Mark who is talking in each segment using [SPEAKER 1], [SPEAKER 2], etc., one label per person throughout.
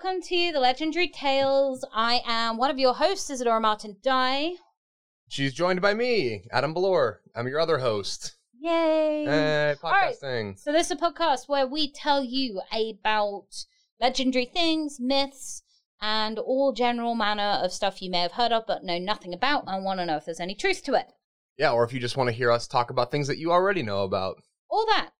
[SPEAKER 1] Welcome to the Legendary Tales. I am one of your hosts, Isadora Martin Dye.
[SPEAKER 2] She's joined by me, Adam Belor. I'm your other host.
[SPEAKER 1] Yay!
[SPEAKER 2] Hey,
[SPEAKER 1] right. So this is a podcast where we tell you about legendary things, myths, and all general manner of stuff you may have heard of but know nothing about and want to know if there's any truth to it.
[SPEAKER 2] Yeah, or if you just want to hear us talk about things that you already know about.
[SPEAKER 1] All that.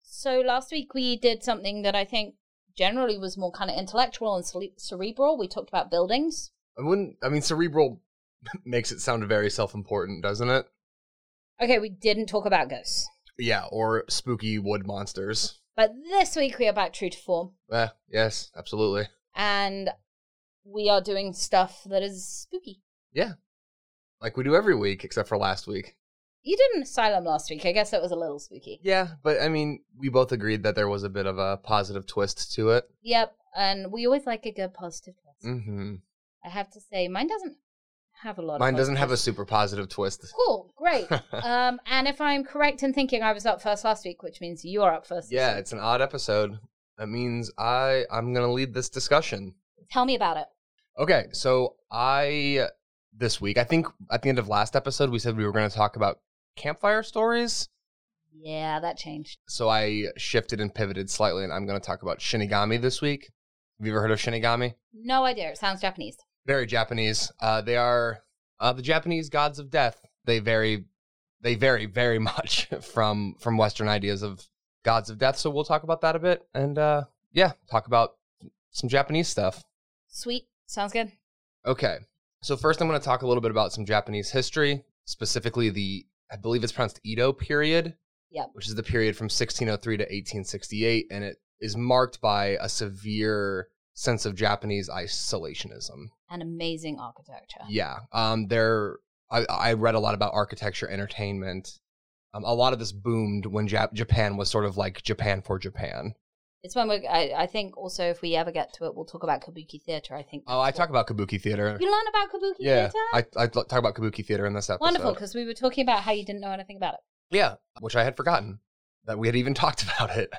[SPEAKER 1] So last week we did something that I think generally was more kind of intellectual and cere- cerebral. We talked about buildings.
[SPEAKER 2] I wouldn't. I mean, cerebral makes it sound very self-important, doesn't it?
[SPEAKER 1] Okay, we didn't talk about ghosts.
[SPEAKER 2] Yeah, or spooky wood monsters.
[SPEAKER 1] But this week we are back true to form.
[SPEAKER 2] Eh, yes, absolutely.
[SPEAKER 1] And we are doing stuff that is spooky. Yeah.
[SPEAKER 2] Like we do every week, except for last week.
[SPEAKER 1] You did an asylum last week. I guess that was a little spooky.
[SPEAKER 2] Yeah, but I mean, we both agreed that there was a bit of a positive twist to it.
[SPEAKER 1] Yep. And we always like a good positive twist.
[SPEAKER 2] hmm
[SPEAKER 1] I have to say, mine doesn't have a lot.
[SPEAKER 2] Mine doesn't have a super positive twist.
[SPEAKER 1] Cool, great. um, and if I'm correct in thinking I was up first last week, which means you're up first. this
[SPEAKER 2] yeah, it's an odd episode. That means I I'm gonna lead this discussion.
[SPEAKER 1] Tell me about it.
[SPEAKER 2] Okay, so I this week, I think at the end of last episode, we said we were going to talk about campfire stories.
[SPEAKER 1] Yeah, that changed.
[SPEAKER 2] So I shifted and pivoted slightly, and I'm going to talk about Shinigami this week. Have you ever heard of Shinigami?
[SPEAKER 1] No idea. It sounds Japanese.
[SPEAKER 2] Very Japanese. Uh, they are uh, the Japanese gods of death. They vary, they vary very much from from Western ideas of gods of death. So we'll talk about that a bit, and uh, yeah, talk about some Japanese stuff.
[SPEAKER 1] Sweet. Sounds good.
[SPEAKER 2] Okay. So first I'm going to talk a little bit about some Japanese history, specifically the I believe it's pronounced Edo period.
[SPEAKER 1] Yep.
[SPEAKER 2] Which is the period from 1603 to 1868 and it is marked by a severe sense of Japanese isolationism.
[SPEAKER 1] An amazing architecture.
[SPEAKER 2] Yeah. Um there I I read a lot about architecture, entertainment. Um, a lot of this boomed when Jap- Japan was sort of like Japan for Japan.
[SPEAKER 1] It's when we. I, I think also if we ever get to it, we'll talk about kabuki theater. I think.
[SPEAKER 2] Oh, I talk about kabuki theater.
[SPEAKER 1] You learn about kabuki
[SPEAKER 2] Yeah,
[SPEAKER 1] theater.
[SPEAKER 2] I I talk about kabuki theater in this episode.
[SPEAKER 1] Wonderful, because we were talking about how you didn't know anything about it.
[SPEAKER 2] Yeah, which I had forgotten that we had even talked about it.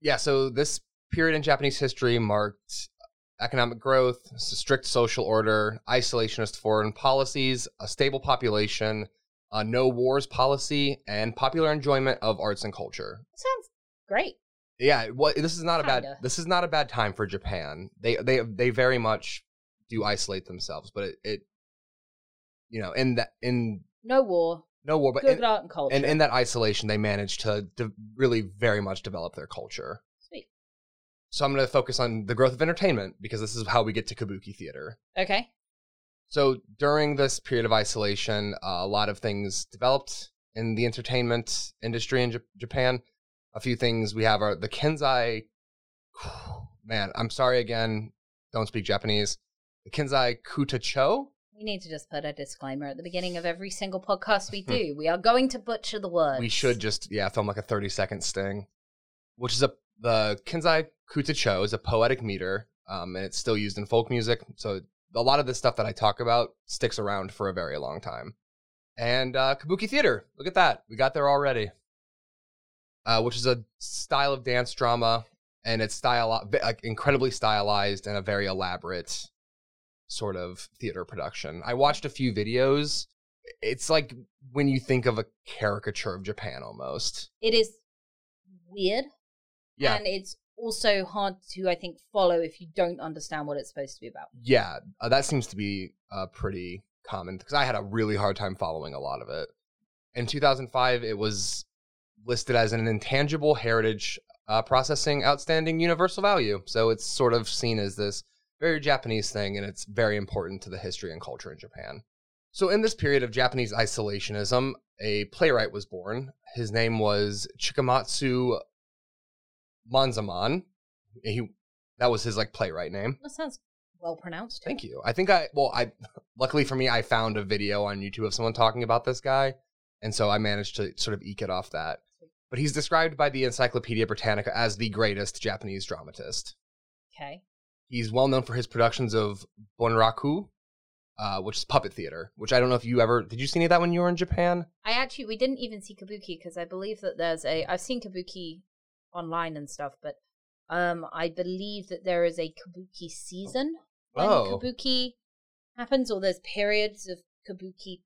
[SPEAKER 2] Yeah, so this period in Japanese history marked economic growth, strict social order, isolationist foreign policies, a stable population, a no wars policy, and popular enjoyment of arts and culture.
[SPEAKER 1] Sounds great.
[SPEAKER 2] Yeah, what this is not a bad this is not a bad time for Japan. They they they very much do isolate themselves, but it, it you know, in that in
[SPEAKER 1] No war,
[SPEAKER 2] no war, but
[SPEAKER 1] good
[SPEAKER 2] in,
[SPEAKER 1] art and culture.
[SPEAKER 2] and in that isolation, they managed to de- really very much develop their culture.
[SPEAKER 1] Sweet.
[SPEAKER 2] So I'm going to focus on the growth of entertainment because this is how we get to kabuki theater.
[SPEAKER 1] Okay.
[SPEAKER 2] So during this period of isolation, uh, a lot of things developed in the entertainment industry in J- Japan. A few things we have are the Kenzai. Man, I'm sorry again. Don't speak Japanese. The Kenzai Kutacho.
[SPEAKER 1] We need to just put a disclaimer at the beginning of every single podcast we do. we are going to butcher the words.
[SPEAKER 2] Hmm. We should just yeah film like a thirty second sting, which is a the Kenzai Kutacho is a poetic meter, um, and it's still used in folk music. So a lot of the stuff that I talk about sticks around for a very long time. And uh, Kabuki theater, look at that, we got there already. Uh, which is a style of dance drama, and it's style like incredibly stylized and a very elaborate sort of theater production. I watched a few videos. It's like when you think of a caricature of Japan almost.
[SPEAKER 1] It is weird.
[SPEAKER 2] Yeah.
[SPEAKER 1] And it's also hard to, I think, follow if you don't understand what it's supposed to be about.
[SPEAKER 2] Yeah, uh, that seems to be uh, pretty common because I had a really hard time following a lot of it. In 2005, it was listed as an intangible heritage uh, processing outstanding universal value. So it's sort of seen as this very Japanese thing, and it's very important to the history and culture in Japan. So, in this period of Japanese isolationism, a playwright was born. His name was Chikamatsu Monzaemon. He that was his like playwright name.
[SPEAKER 1] That sounds well pronounced.
[SPEAKER 2] Thank you. I think I well, I luckily for me, I found a video on YouTube of someone talking about this guy, and so I managed to sort of eke it off that. But he's described by the Encyclopedia Britannica as the greatest Japanese dramatist.
[SPEAKER 1] Okay.
[SPEAKER 2] He's well known for his productions of Bunraku, uh, which is puppet theater. Which I don't know if you ever did. You see any of that when you were in Japan?
[SPEAKER 1] I actually, we didn't even see Kabuki because I believe that there's a, I've seen Kabuki online and stuff, but Um, I believe that there is a kabuki season when
[SPEAKER 2] Oh.
[SPEAKER 1] kabuki happens, or there's periods of kabuki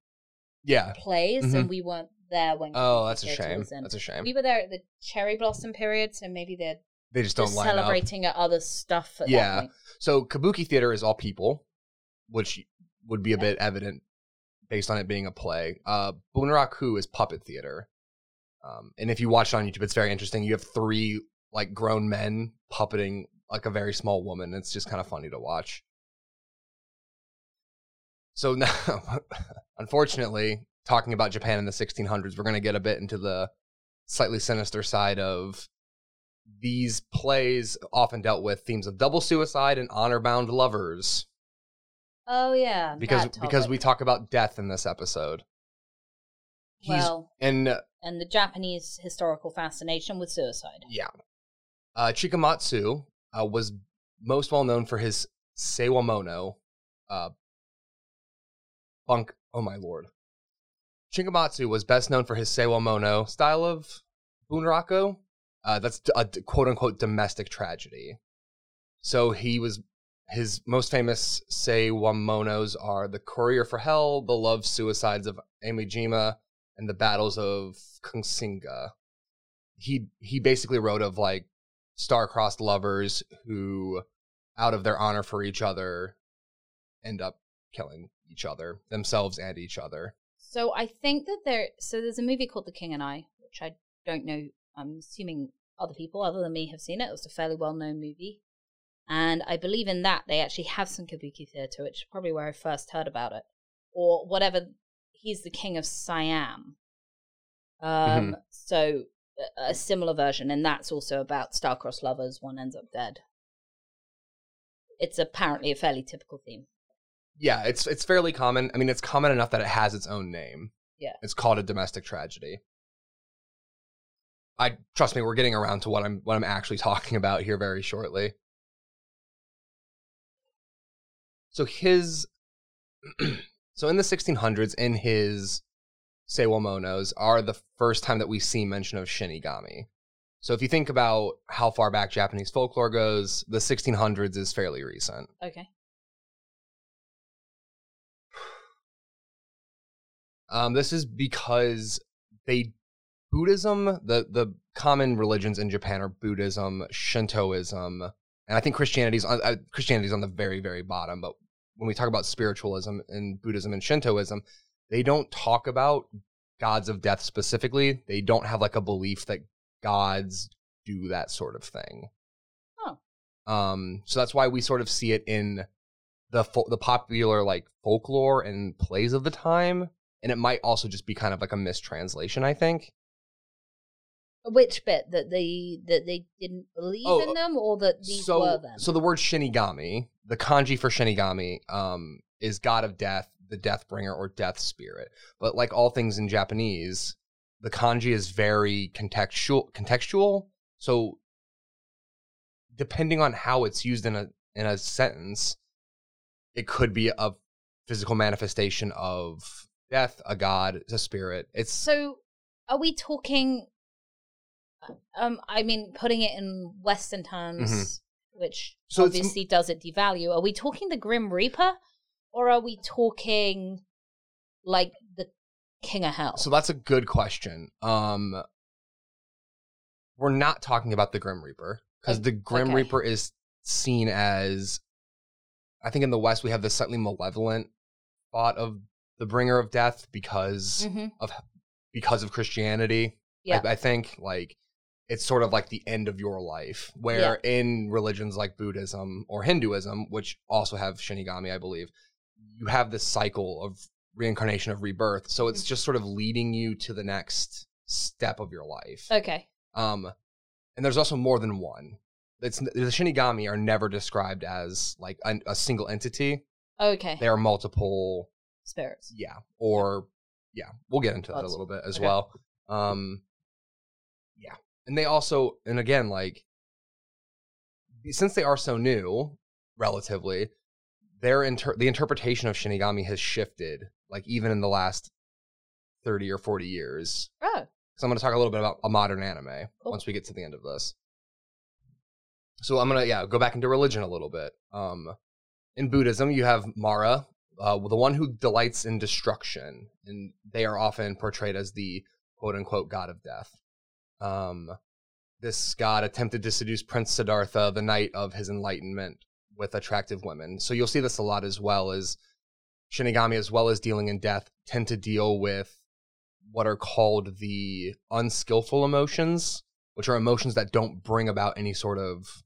[SPEAKER 2] Yeah.
[SPEAKER 1] plays,
[SPEAKER 2] Mhm.
[SPEAKER 1] and we weren't there when.
[SPEAKER 2] Oh, that's a shame. That's a shame.
[SPEAKER 1] We were there at the cherry blossom period, so maybe they're
[SPEAKER 2] They just don't
[SPEAKER 1] just
[SPEAKER 2] line up.
[SPEAKER 1] celebrating at other stuff. At
[SPEAKER 2] Yeah.
[SPEAKER 1] that point.
[SPEAKER 2] So kabuki theater is all people, which would be a
[SPEAKER 1] Yeah.
[SPEAKER 2] bit evident based on it being a play. Uh, Bunraku is puppet theater, um, and if you watch it on YouTube, it's very interesting. You have three like grown men puppeting like a very small woman. It's just kind of funny to watch. So now, unfortunately, talking about Japan in the 1600s, we're going to get a bit into the slightly sinister side of these plays often dealt with themes of double suicide and honor bound lovers
[SPEAKER 1] Oh yeah,
[SPEAKER 2] because because we talk about death in this episode. He's
[SPEAKER 1] well,
[SPEAKER 2] and uh,
[SPEAKER 1] and the Japanese historical fascination with suicide.
[SPEAKER 2] yeah, uh, Chikamatsu uh, was most well known for his Sewamono uh, bunk. Oh my lord, Chikamatsu was best known for his Sewamono style of bunraku. Uh, that's a quote unquote domestic tragedy. So he was his most famous Sewamonos are the Courier for Hell, the Love Suicides of Amijima, and the Battles of Coxinga. He he basically wrote of like star-crossed lovers who, out of their honor for each other, end up killing each other, themselves and each other.
[SPEAKER 1] So I think that there. So there's a movie called The King and I, which I don't know. I'm assuming other people other than me have seen it. It was a fairly well-known movie, and I believe in that they actually have some kabuki theater, which is probably where I first heard about it, or whatever. He's the king of Siam. Um. So a- a similar version, and that's also about star-crossed lovers. One ends up dead. It's apparently a fairly typical theme.
[SPEAKER 2] Yeah, it's it's fairly common. I mean, it's common enough that it has its own name.
[SPEAKER 1] Yeah.
[SPEAKER 2] It's called a domestic tragedy. I trust me, we're getting around to what I'm what I'm actually talking about here very shortly. So his so in the 1600s in his Sewamonos are the first time that we see mention of Shinigami. So if you think about how far back Japanese folklore goes, the 1600s is fairly recent.
[SPEAKER 1] Okay.
[SPEAKER 2] Um, this is because they Buddhism, the the common religions in Japan are Buddhism, Shintoism, and I think Christianity's on uh, Christianity's on the very very bottom. But when we talk about spiritualism and Buddhism and Shintoism, they don't talk about gods of death specifically. They don't have like a belief that gods do that sort of thing.
[SPEAKER 1] Oh.
[SPEAKER 2] Um, so that's why we sort of see it in the fo- the popular like folklore and plays of the time, and it might also just be kind of like a mistranslation. I think.
[SPEAKER 1] Which bit that they that they didn't believe
[SPEAKER 2] Oh,
[SPEAKER 1] in them, or that these
[SPEAKER 2] so,
[SPEAKER 1] were them?
[SPEAKER 2] so the word Shinigami, the kanji for Shinigami, um, is god of death, the death bringer, or death spirit. But like all things in Japanese, the kanji is very contextual. Contextual. So depending on how it's used in a in a sentence, it could be a physical manifestation of death, a god, a spirit. It's
[SPEAKER 1] So, are we talking? Um, I mean, putting it in Western terms, which
[SPEAKER 2] Mm-hmm. So
[SPEAKER 1] obviously does it devalue. Are we talking the Grim Reaper, or are we talking like the King of Hell?
[SPEAKER 2] So that's a good question. Um, we're not talking about the Grim Reaper because the Grim
[SPEAKER 1] okay.
[SPEAKER 2] Reaper is seen as, I think in the West we have this slightly malevolent thought of the bringer of death because
[SPEAKER 1] Mhm.
[SPEAKER 2] of because of Christianity.
[SPEAKER 1] Yeah.
[SPEAKER 2] I, I think like it's sort of like the end of your life. Where in religions like Buddhism or Hinduism, which also have Shinigami, I believe, you have this cycle of reincarnation of rebirth. So it's
[SPEAKER 1] Mhm.
[SPEAKER 2] just sort of leading you to the next step of your life.
[SPEAKER 1] Okay.
[SPEAKER 2] Um, and there's also more than one. It's the Shinigami are never described as like a, a single entity.
[SPEAKER 1] Okay.
[SPEAKER 2] They are multiple
[SPEAKER 1] Spirits.
[SPEAKER 2] yeah or yeah we'll get into that a little bit as
[SPEAKER 1] Okay.
[SPEAKER 2] well um yeah and they also and again like since they are so new relatively their inter- the interpretation of shinigami has shifted like even in the last 30 or 40 years
[SPEAKER 1] Oh.
[SPEAKER 2] so i'm going to talk a little bit about a modern anime
[SPEAKER 1] Cool.
[SPEAKER 2] once we get to the end of this so I'm gonna yeah go back into religion a little bit. Um, in Buddhism, you have Mara, uh, the one who delights in destruction, and they are often portrayed as the quote unquote god of death. Um, this god attempted to seduce Prince Siddhartha the night of his enlightenment with attractive women. So you'll see this a lot as well as Shinigami, as well as dealing in death, tend to deal with what are called the unskillful emotions, which are emotions that don't bring about any sort of,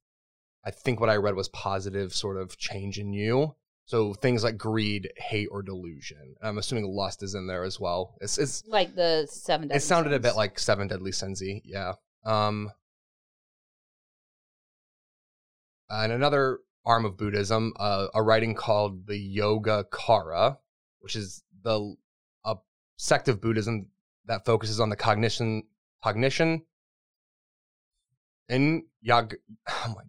[SPEAKER 2] I think what I read was positive sort of change in you. So things like greed, hate, or delusion. I'm assuming lust is in there as well. It's, it's
[SPEAKER 1] Like the seven.
[SPEAKER 2] it
[SPEAKER 1] Deadly
[SPEAKER 2] sounded a bit like Seven Deadly Senzi, yeah. Um, and another arm of Buddhism, uh, a writing called the Yogacara, which is the a sect of Buddhism that focuses on the cognition, cognition, in yag. Oh my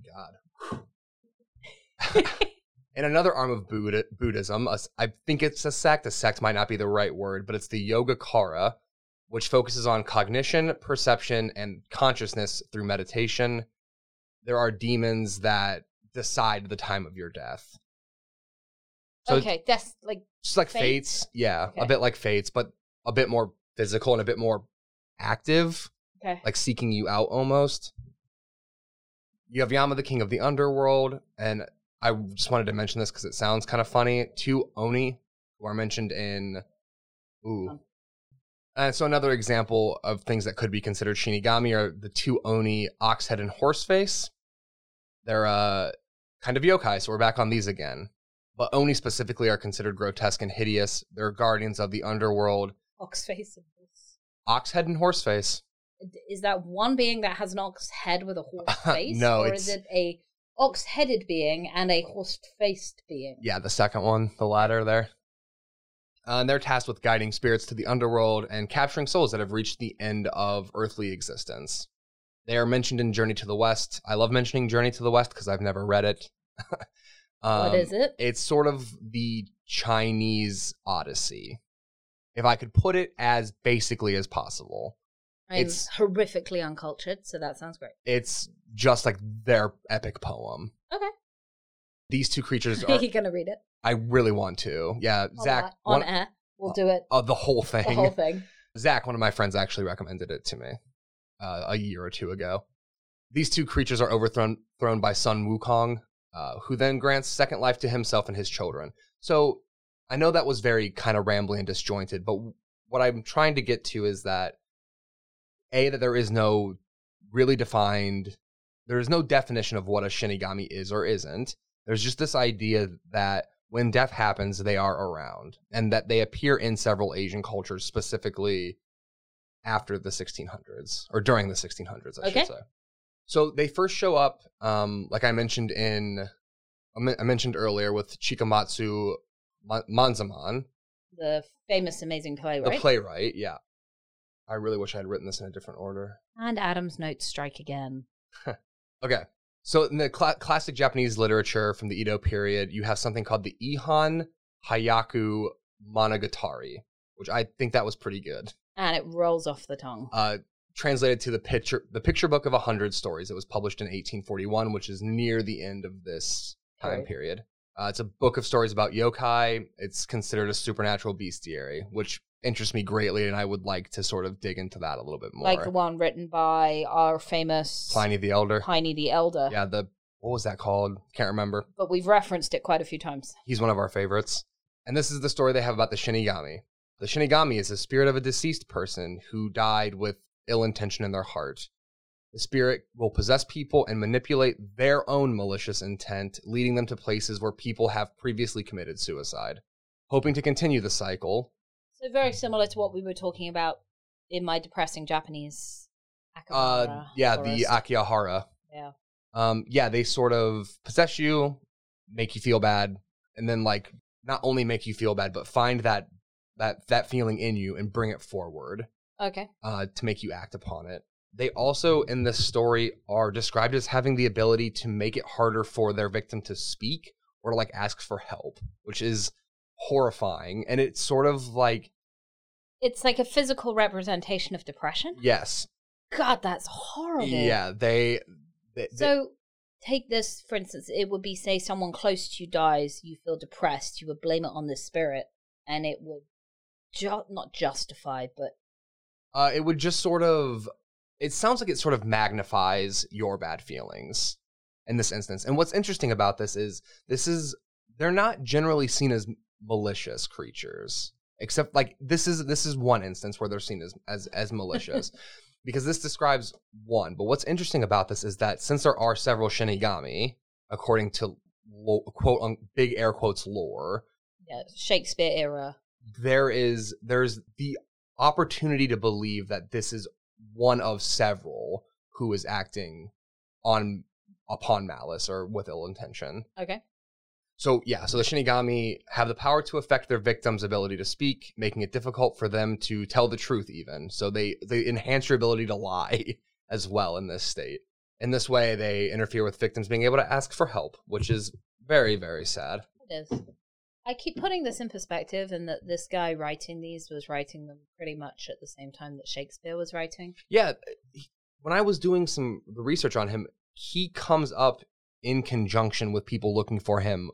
[SPEAKER 2] god. In another arm of Buddha, Buddhism, a I think it's a sect. A sect might not be the right word, but it's the Yogacara, which focuses on cognition, perception, and consciousness through meditation. There are demons that decide the time of your death. So
[SPEAKER 1] okay, that's like
[SPEAKER 2] just like
[SPEAKER 1] Fates?
[SPEAKER 2] fates, yeah,
[SPEAKER 1] Okay.
[SPEAKER 2] a bit like fates, but a bit more physical and a bit more active,
[SPEAKER 1] okay.
[SPEAKER 2] like seeking you out almost. You have Yama, the king of the underworld, and I just wanted to mention this because it sounds kind of funny. Two Oni, who are mentioned in, ooh, and so another example of things that could be considered Shinigami are the two Oni, Oxhead and Horseface. They're uh kind of yokai, so we're back on these again. But Oni specifically are considered grotesque and hideous. They're guardians of the underworld.
[SPEAKER 1] Ox face and horse.
[SPEAKER 2] Oxhead and Horseface.
[SPEAKER 1] Is that one being that has an ox head with a horse face?
[SPEAKER 2] No,
[SPEAKER 1] or
[SPEAKER 2] it's-
[SPEAKER 1] is it a ox headed being and a horse faced being?
[SPEAKER 2] Yeah, the second one, the latter there. Uh, and they're tasked with guiding spirits to the underworld and capturing souls that have reached the end of earthly existence. They are mentioned in Journey to the West. I love mentioning Journey to the West because I've never read it. um,
[SPEAKER 1] what is it?
[SPEAKER 2] It's sort of the Chinese Odyssey, if I could put it as basically as possible.
[SPEAKER 1] I'm
[SPEAKER 2] it's-
[SPEAKER 1] horrifically uncultured, so that sounds great.
[SPEAKER 2] It's just like their epic poem.
[SPEAKER 1] Okay.
[SPEAKER 2] These two creatures
[SPEAKER 1] Are
[SPEAKER 2] are.
[SPEAKER 1] you gonna read it?
[SPEAKER 2] I really want to. Yeah,
[SPEAKER 1] All
[SPEAKER 2] Zach.
[SPEAKER 1] right, on
[SPEAKER 2] one-
[SPEAKER 1] air. We'll do it.
[SPEAKER 2] uh, the whole thing.
[SPEAKER 1] The whole thing.
[SPEAKER 2] Zach, one of my friends, actually recommended it to me uh, a year or two ago. These two creatures are overthrown thrown by Sun Wukong, uh, who then grants second life to himself and his children. So I know that was very kind of rambling and disjointed, but what I'm trying to get to is that a that there is no really defined, there is no definition of what a Shinigami is or isn't. There's just this idea that when death happens, they are around, and that they appear in several Asian cultures, specifically after the 1600s or during the 1600s, I
[SPEAKER 1] Okay.
[SPEAKER 2] should say. So they first show up, um, like I mentioned in, I mentioned earlier with Chikamatsu Monzaemon,
[SPEAKER 1] The famous, amazing play,
[SPEAKER 2] the playwright. Yeah, I really wish I had written this in a different order.
[SPEAKER 1] and Adam's notes strike again.
[SPEAKER 2] Okay. So in the cla classic Japanese literature from the Edo period, you have something called the Ehon Hyaku Monogatari, which I think that was pretty good.
[SPEAKER 1] And it rolls off the tongue.
[SPEAKER 2] Uh, translated to the picture the picture book of a hundred stories. It was published in 1841, which is near the end of this time
[SPEAKER 1] Right.
[SPEAKER 2] period. Uh, it's a book of stories about yokai. It's considered a supernatural bestiary, which interests me greatly, and I would like to sort of dig into that a little bit more.
[SPEAKER 1] Like the one written by our famous
[SPEAKER 2] Pliny the Elder.
[SPEAKER 1] Pliny the Elder.
[SPEAKER 2] Yeah, the what was that called? Can't remember.
[SPEAKER 1] But we've referenced it quite a few times.
[SPEAKER 2] He's one of our favorites. And this is the story they have about the Shinigami. The Shinigami is the spirit of a deceased person who died with ill intention in their heart. The spirit will possess people and manipulate their own malicious intent, leading them to places where people have previously committed suicide. Hoping to continue the cycle,
[SPEAKER 1] So very similar to what we were talking about in my depressing Japanese
[SPEAKER 2] uh, yeah,
[SPEAKER 1] forest.
[SPEAKER 2] the Akihara.
[SPEAKER 1] Yeah.
[SPEAKER 2] Um, yeah, they sort of possess you, make you feel bad, and then like not only make you feel bad, but find that that that feeling in you and bring it forward
[SPEAKER 1] Okay.
[SPEAKER 2] uh, to make you act upon it. They also in this story are described as having the ability to make it harder for their victim to speak or like ask for help, which is horrifying. And it's sort of like
[SPEAKER 1] It's like a physical representation of depression.
[SPEAKER 2] yes,
[SPEAKER 1] God, that's horrible.
[SPEAKER 2] yeah, they. they, they
[SPEAKER 1] So take this for instance. It would be say someone close to you dies, you feel depressed. You would blame it on the spirit, and it would ju- not justify, but
[SPEAKER 2] Uh, it would just sort of. It sounds like it sort of magnifies your bad feelings in this instance. And what's interesting about this is this is they're not generally seen as malicious creatures, except like this is this is one instance where they're seen as as as malicious. because this describes one. But what's interesting about this is that since there are several Shinigami, according to lo- quote on big air quotes lore,
[SPEAKER 1] yeah, Shakespeare era.
[SPEAKER 2] there is there's the opportunity to believe that this is one of several who is acting on upon malice or with ill intention.
[SPEAKER 1] Okay.
[SPEAKER 2] So yeah, so the Shinigami have the power to affect their victim's ability to speak, making it difficult for them to tell the truth even. So they they enhance your ability to lie as well in this state. In this way, they interfere with victims being able to ask for help, which is very very sad.
[SPEAKER 1] It is. I keep putting this in perspective, and that this guy writing these was writing them pretty much at the same time that Shakespeare was writing.
[SPEAKER 2] Yeah, he- when I was doing some research on him, he comes up in conjunction with people looking for him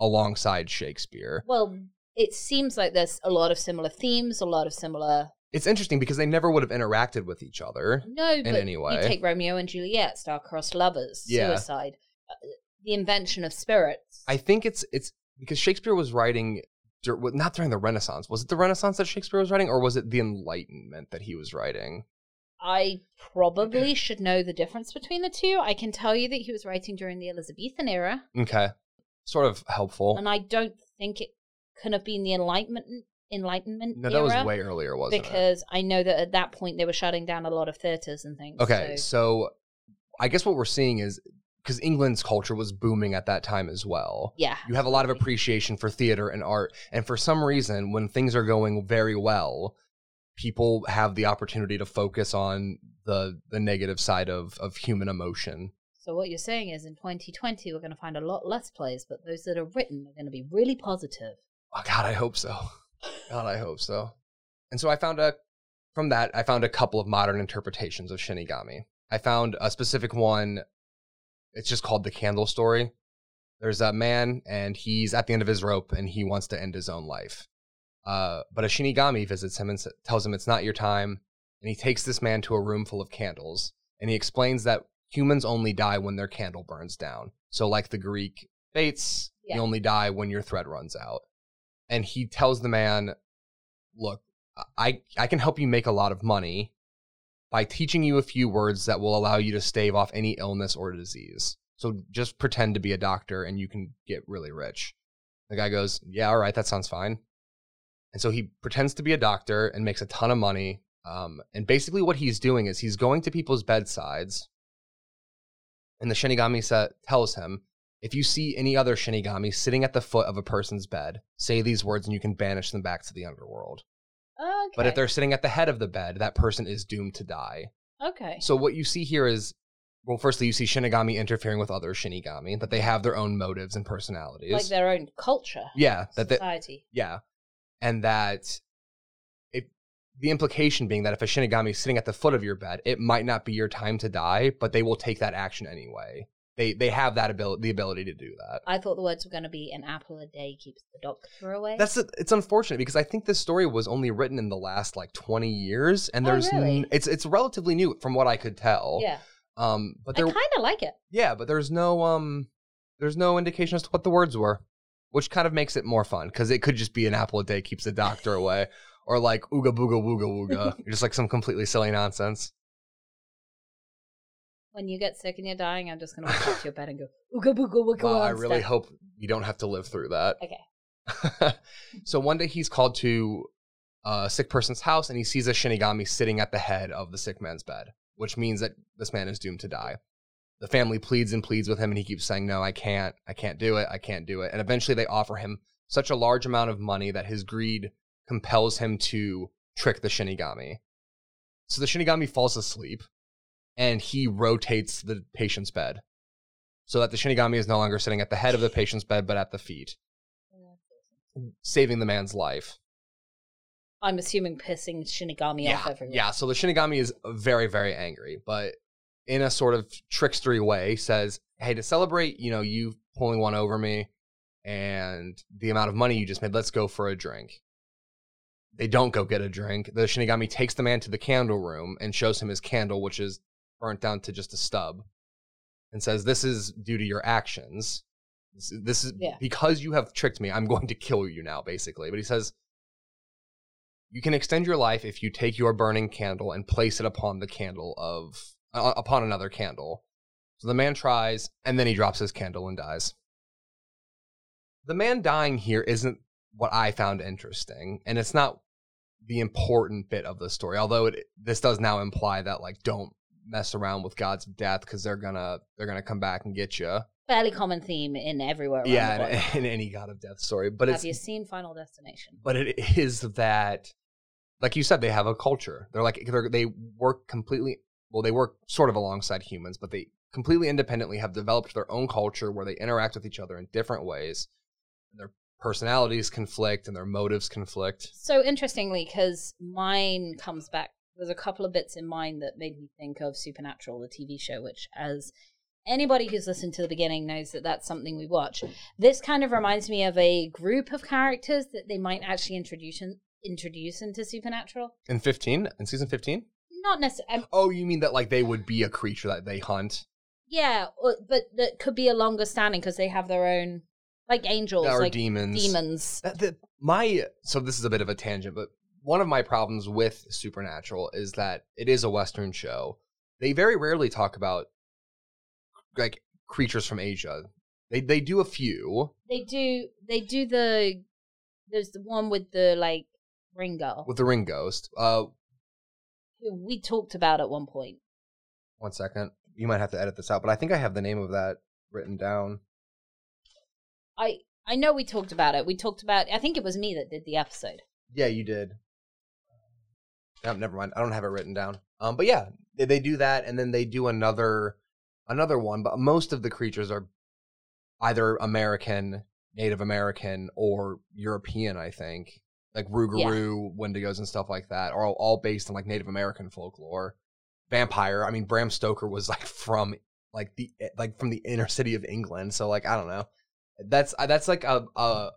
[SPEAKER 2] alongside Shakespeare.
[SPEAKER 1] Well, it seems like there's a lot of similar themes, a lot of similar.
[SPEAKER 2] It's interesting because they never would have interacted with each other.
[SPEAKER 1] No, but
[SPEAKER 2] any way.
[SPEAKER 1] you take Romeo and Juliet, star-crossed lovers,
[SPEAKER 2] Yeah.
[SPEAKER 1] suicide, uh, the invention of spirits.
[SPEAKER 2] I think it's it's because Shakespeare was writing not during the Renaissance. Was it the Renaissance that Shakespeare was writing, or was it the Enlightenment that he was writing?
[SPEAKER 1] I probably should know the difference between the two. I can tell you that he was writing during the Elizabethan era,
[SPEAKER 2] Okay, sort of helpful.
[SPEAKER 1] and I don't think it could have been the Enlightenment Enlightenment
[SPEAKER 2] No, that was way earlier, wasn't it?
[SPEAKER 1] because I know that at that point they were shutting down a lot of theaters and things.
[SPEAKER 2] Okay,
[SPEAKER 1] so-
[SPEAKER 2] so I guess what we're seeing is because England's culture was booming at that time as well.
[SPEAKER 1] yeah,
[SPEAKER 2] You have a lot of appreciation for theater and art, and for some reason, when things are going very well, people have the opportunity to focus on the the negative side of of human emotion.
[SPEAKER 1] So what you're saying is, in 2020, we're going to find a lot less plays, but those that are written are going to be really positive.
[SPEAKER 2] Oh God, I hope so. God, I hope so. And so I found a from that I found a couple of modern interpretations of Shinigami. I found a specific one. It's just called the Candle Story. There's a man and he's at the end of his rope and he wants to end his own life. Uh, but a Shinigami visits him and tells him it's not your time. And he takes this man to a room full of candles and he explains that humans only die when their candle burns down. So, like the Greek fates,
[SPEAKER 1] Yeah.
[SPEAKER 2] you only die when your thread runs out. And he tells the man, "Look, I I can help you make a lot of money by teaching you a few words that will allow you to stave off any illness or disease. So just pretend to be a doctor and you can get really rich." The guy goes, "Yeah, all right, that sounds fine." And so he pretends to be a doctor and makes a ton of money. Um, and basically, what he's doing is he's going to people's bedsides, and the Shinigami sa- tells him, if you see any other Shinigami sitting at the foot of a person's bed, say these words and you can banish them back to the underworld.
[SPEAKER 1] Okay.
[SPEAKER 2] But if they're sitting at the head of the bed, that person is doomed to die.
[SPEAKER 1] okay,
[SPEAKER 2] So what you see here is, well, firstly, you see Shinigami interfering with other Shinigami, that they have their own motives and personalities.
[SPEAKER 1] like their own culture,
[SPEAKER 2] yeah, that they,
[SPEAKER 1] society.
[SPEAKER 2] yeah, and that the implication being that if a Shinigami is sitting at the foot of your bed, it might not be your time to die, but they will take that action anyway. They they have that ability the ability to do that.
[SPEAKER 1] I thought the words were going to be "an apple a day keeps the doctor away."
[SPEAKER 2] That's it's unfortunate because I think this story was only written in the last like 20 years and
[SPEAKER 1] Oh,
[SPEAKER 2] there's n- it's it's relatively new from what I could tell.
[SPEAKER 1] yeah.
[SPEAKER 2] Um but
[SPEAKER 1] I
[SPEAKER 2] there
[SPEAKER 1] kind of like it.
[SPEAKER 2] yeah, but there's no um there's no indication as to what the words were, which kind of makes it more fun cuz it could just be an apple a day keeps the doctor away or like ooga booga wooga wooga, just like some completely silly nonsense.
[SPEAKER 1] When you get sick and you're dying, I'm just going to walk up to your bed and go ooga booga wooga.
[SPEAKER 2] Well, I really hope you don't have to live through that.
[SPEAKER 1] Okay.
[SPEAKER 2] so one day he's called to a sick person's house and he sees a Shinigami sitting at the head of the sick man's bed, which means that this man is doomed to die. The family pleads and pleads with him and he keeps saying, No, I can't. I can't do it. I can't do it. And eventually they offer him such a large amount of money that his greed compels him to trick the Shinigami. So the Shinigami falls asleep and he rotates the patient's bed so that the Shinigami is no longer sitting at the head of the patient's bed but at the feet saving the man's life.
[SPEAKER 1] I'm assuming pissing Shinigami
[SPEAKER 2] yeah,
[SPEAKER 1] off everyone.
[SPEAKER 2] yeah. So the Shinigami is very, very angry, but in a sort of trickstery way, says, "Hey, to celebrate, you know, you pulling one over me and the amount of money you just made, let's go for a drink." They don't go get a drink. The Shinigami takes the man to the candle room and shows him his candle, which is burnt down to just a stub, and says, "This is due to your actions. This, this is
[SPEAKER 1] Yeah.
[SPEAKER 2] because you have tricked me. I'm going to kill you now, basically." But he says, "You can extend your life if you take your burning candle and place it upon the candle of uh, upon another candle." So the man tries, and then he drops his candle and dies. The man dying here isn't what I found interesting, and it's not the important bit of the story. Although it this does now imply that like don't mess around with gods of death because they're gonna they're gonna come back and get you.
[SPEAKER 1] Fairly common theme in everywhere. Around
[SPEAKER 2] Yeah,
[SPEAKER 1] the world.
[SPEAKER 2] in, in any god of death story. But
[SPEAKER 1] Have
[SPEAKER 2] it's
[SPEAKER 1] you seen Final Destination?
[SPEAKER 2] but it is that like you said they have a culture they're like they're, they work completely well they work sort of alongside humans but they completely independently have developed their own culture where they interact with each other in different ways their personalities conflict and their motives conflict
[SPEAKER 1] So interestingly, because mine comes back. There's a couple of bits in mine that made me think of Supernatural, the TV show, which, as anybody who's listened to the beginning knows that that's something we watch. This kind of reminds me of a group of characters that they might actually introduce in, introduce into Supernatural.
[SPEAKER 2] in 15 in season 15
[SPEAKER 1] Not necessarily.
[SPEAKER 2] oh you mean that like they would be a creature that they hunt
[SPEAKER 1] Yeah, but that could be a longer standing because they have their own, like angels,
[SPEAKER 2] or
[SPEAKER 1] like
[SPEAKER 2] demons
[SPEAKER 1] demons.
[SPEAKER 2] That, that, my so this is a bit of a tangent, but one of my problems with Supernatural is that it is a Western show. They very rarely talk about like creatures from Asia. They they do a few
[SPEAKER 1] They do. They do the. There's the one with the like ring girl
[SPEAKER 2] with the ring ghost. Uh,
[SPEAKER 1] we talked about at one point.
[SPEAKER 2] one second, you might have to edit this out, but I think I have the name of that written down.
[SPEAKER 1] I I know we talked about it. We talked about. I think it was me that did the episode.
[SPEAKER 2] Yeah, you did. No, never mind. I don't have it written down. Um, but yeah, they, they do that, and then they do another another one. But most of the creatures are either American, Native American, or European. I think like Rougarou, Wendigos, and stuff like that are all, all based on like Native American folklore. Vampire. I mean, Bram Stoker was like from like the like from the inner city of England. So like I don't know. That's uh, that's like a, a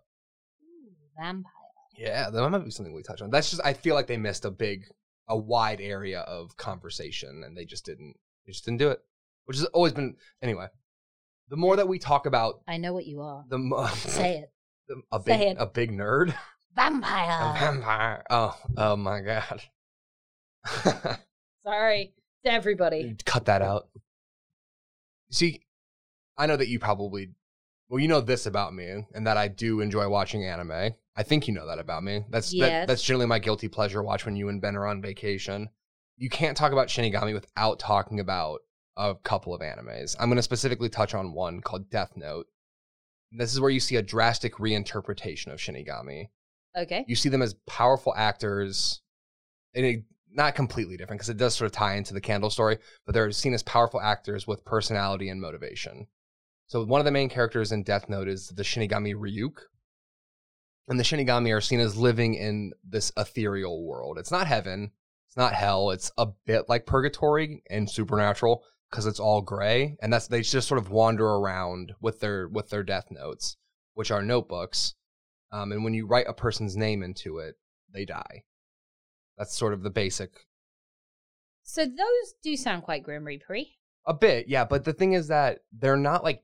[SPEAKER 1] Ooh, vampire.
[SPEAKER 2] yeah, that might be something we touch on. That's just I feel like they missed a big, a wide area of conversation, and they just didn't, they just didn't do it. Which has always been anyway. The more that we talk about
[SPEAKER 1] I know what you are.
[SPEAKER 2] the, mo-
[SPEAKER 1] Say it.
[SPEAKER 2] the a
[SPEAKER 1] Say
[SPEAKER 2] big
[SPEAKER 1] it.
[SPEAKER 2] a big nerd, a
[SPEAKER 1] Vampire.
[SPEAKER 2] vampire. Oh, oh my god.
[SPEAKER 1] Sorry to everybody.
[SPEAKER 2] Cut that out. See, I know that you probably, well, you know this about me, and that I do enjoy watching anime. I think you know that about me. That's that, that's generally my guilty pleasure. Watch when you and Ben are on vacation. You can't talk about Shinigami without talking about a couple of animes. I'm going to specifically touch on one called Death Note. This is where you see a drastic reinterpretation of Shinigami
[SPEAKER 1] Okay.
[SPEAKER 2] you see them as powerful actors and it, not completely different because it does sort of tie into the candle story but they're seen as powerful actors with personality and motivation so one of the main characters in death note is the shinigami ryuk and the shinigami are seen as living in this ethereal world it's not heaven it's not hell it's a bit like purgatory and supernatural because it's all gray and that's they just sort of wander around with their with their death notes which are notebooks um, and when you write a person's name into it, they die. That's sort of the basic.
[SPEAKER 1] So those do sound quite grim reapery.
[SPEAKER 2] A bit, yeah. But the thing is that they're not like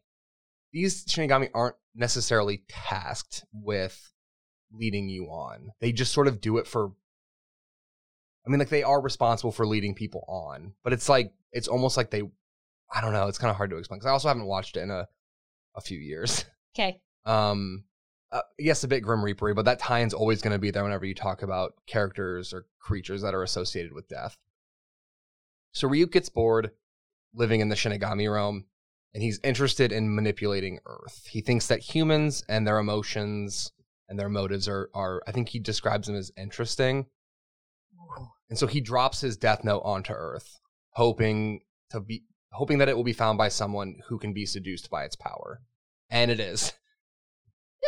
[SPEAKER 2] these Shinigami aren't necessarily tasked with leading you on. They just sort of do it for. I mean, like they are responsible for leading people on, but it's like it's almost like they. I don't know. It's kind of hard to explain because I also haven't watched it in a a few years.
[SPEAKER 1] Okay.
[SPEAKER 2] um uh, yes a bit grim reapery but that tie-in's always going to be there whenever you talk about characters or creatures that are associated with death so ryuk gets bored living in the shinigami realm and he's interested in manipulating earth he thinks that humans and their emotions and their motives are are i think he describes them as interesting and so he drops his death note onto earth hoping to be hoping that it will be found by someone who can be seduced by its power and it is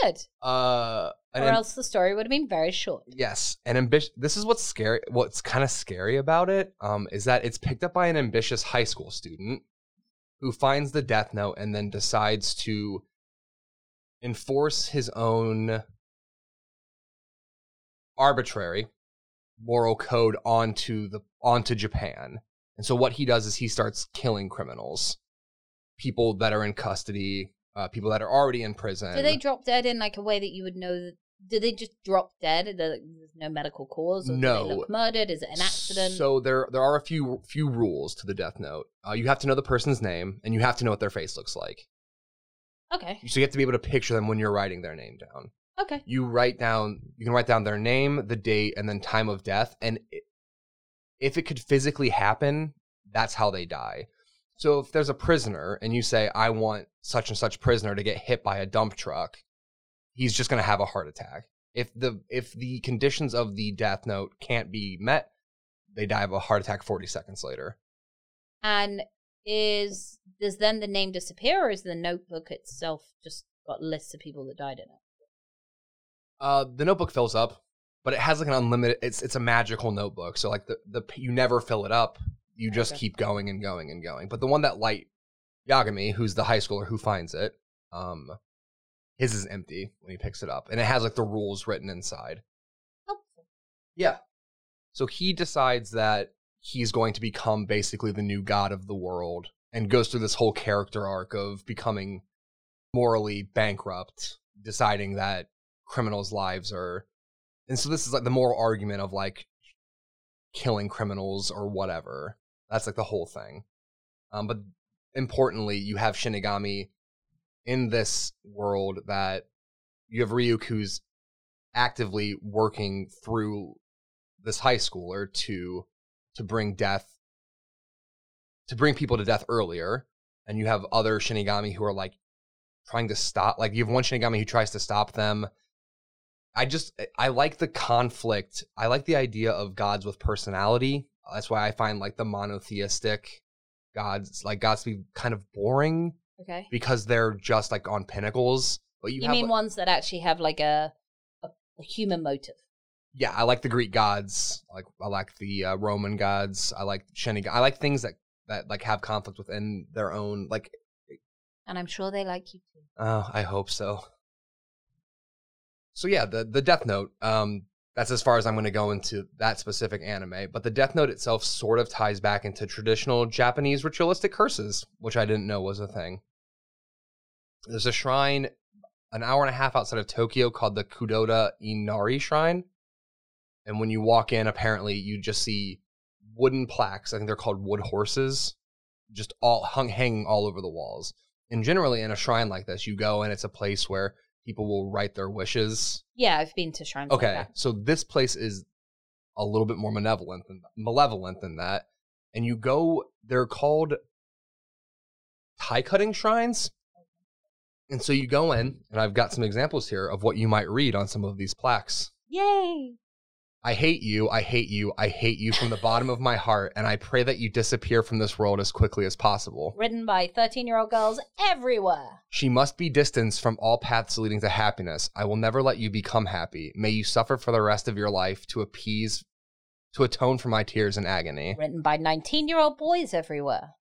[SPEAKER 1] Good.
[SPEAKER 2] Uh,
[SPEAKER 1] or
[SPEAKER 2] am-
[SPEAKER 1] else the story would have been very short.
[SPEAKER 2] yes, an ambitious. This is what's scary. What's kind of scary about it um, is that it's picked up by an ambitious high school student who finds the death note and then decides to enforce his own arbitrary moral code onto the onto Japan. And so what he does is he starts killing criminals, people that are in custody, uh, people that are already in prison.
[SPEAKER 1] Do they drop dead in like a way that you would know that? Do they just drop dead? There's no medical cause, or do
[SPEAKER 2] No.
[SPEAKER 1] they look murdered? Is it an accident?
[SPEAKER 2] So there there are a few few rules to the death note. Uh, you have to know the person's name, and you have to know what their face looks like.
[SPEAKER 1] okay,
[SPEAKER 2] So you have to be able to picture them when you're writing their name down.
[SPEAKER 1] okay,
[SPEAKER 2] You write down you can write down their name, the date, and then time of death, and i if it could physically happen, that's how they die. So if there's a prisoner and you say I want such and such prisoner to get hit by a dump truck, he's just going to have a heart attack. If the if the conditions of the death note can't be met, they die of a heart attack 40 seconds later.
[SPEAKER 1] and is does then the name disappear, or is the notebook itself just got lists of people that died in it?
[SPEAKER 2] Uh, the notebook fills up, but it has like an unlimited. It's it's a magical notebook, so like the the you never fill it up. You just
[SPEAKER 1] Okay.
[SPEAKER 2] keep going and going and going. But the one that Light Yagami, who's the high schooler who finds it, um, his is empty when he picks it up, and it has like the rules written inside.
[SPEAKER 1] Helpful.
[SPEAKER 2] Yeah. So he decides that he's going to become basically the new god of the world and goes through this whole character arc of becoming morally bankrupt, deciding that criminals' lives are. And so this is like the moral argument of like killing criminals or whatever. That's like the whole thing. Um, but importantly, you have Shinigami in this world that you have Ryuk who's actively working through this high schooler to to bring death to bring people to death earlier. And you have other shinigami who are like trying to stop like you have one shinigami who tries to stop them. I just i like the conflict. I like the idea of gods with personality. That's why i find like the monotheistic gods like gods to be kind of boring
[SPEAKER 1] Okay.
[SPEAKER 2] because they're just like on pinnacles but you,
[SPEAKER 1] You,
[SPEAKER 2] have
[SPEAKER 1] mean
[SPEAKER 2] like-
[SPEAKER 1] ones that actually have like a, a, a human motive?
[SPEAKER 2] yeah, I like the Greek gods. Like I like the uh, Roman gods. I like Shinigami. I like things that that like have conflict within their own. Like,
[SPEAKER 1] And I'm sure they like you too.
[SPEAKER 2] oh, I hope so. So yeah, the the Death Note. Um, that's as far as I'm going to go into that specific anime. But the Death Note itself sort of ties back into traditional Japanese ritualistic curses, which I didn't know was a thing. There's a shrine an hour and a half outside of Tokyo called the Kadota Inari Shrine. And when you walk in, apparently you just see wooden plaques. I think they're called wood horses, just all hung hanging all over the walls. And generally, in a shrine like this, you go and it's a place where people will write their wishes.
[SPEAKER 1] Yeah, I've been to shrines. like
[SPEAKER 2] Okay,
[SPEAKER 1] that.
[SPEAKER 2] so this place is a little bit more malevolent than malevolent than that. And you go, they're called tie cutting shrines. And so you go in, and I've got some examples here of what you might read on some of these plaques.
[SPEAKER 1] Yay!
[SPEAKER 2] I hate you, I hate you, I hate you from the bottom of my heart, and I pray that you disappear from this world as quickly as possible.
[SPEAKER 1] Written by 13 year old girls everywhere.
[SPEAKER 2] She must be distanced from all paths leading to happiness. I will never let you become happy. May you suffer for the rest of your life to appease, to atone for my tears and agony.
[SPEAKER 1] Written by 19 year old boys everywhere.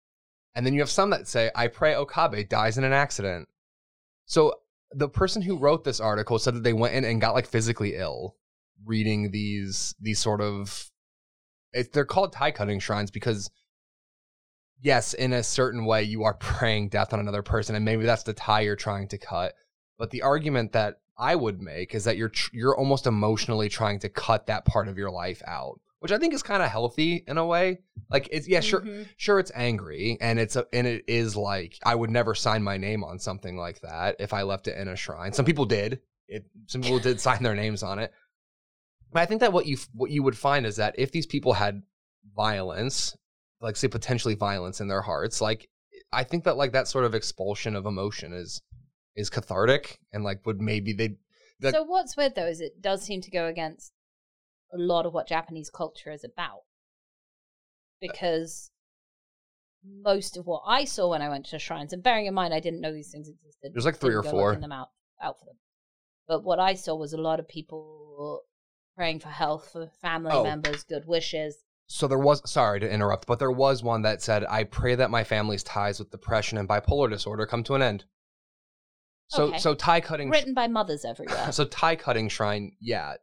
[SPEAKER 2] And then you have some that say, I pray Okabe dies in an accident. So the person who wrote this article said that they went in and got like physically ill reading these these sort of it, they're called tie cutting shrines because yes in a certain way you are praying death on another person and maybe that's the tie you're trying to cut. But the argument that i would make is that you're you're almost emotionally trying to cut that part of your life out which i think is kind of healthy in a way like it's yeah sure
[SPEAKER 1] Mhm.
[SPEAKER 2] sure it's angry and it's a, and it is like I would never sign my name on something like that if I left it in a shrine. Some people did. It some people did sign their names on it. But I think that what you what you would find is that if these people had violence, like say potentially violence in their hearts, like I think that like that sort of expulsion of emotion is is cathartic and like would maybe they the-
[SPEAKER 1] so what's weird though is it does seem to go against a lot of what Japanese culture is about. Uh, because most of what I saw when I went to shrines, and bearing in mind I didn't know these things existed.
[SPEAKER 2] There's like three or four.
[SPEAKER 1] them out out for them. But what I saw was a lot of people praying for health for family
[SPEAKER 2] Oh.
[SPEAKER 1] members, good wishes.
[SPEAKER 2] So there was sorry to interrupt, but there was one that said, "I pray that my family's ties with depression and bipolar disorder come to an end." So
[SPEAKER 1] Okay.
[SPEAKER 2] so tie cutting
[SPEAKER 1] Written by mothers everywhere.
[SPEAKER 2] so tie cutting shrine, yeah.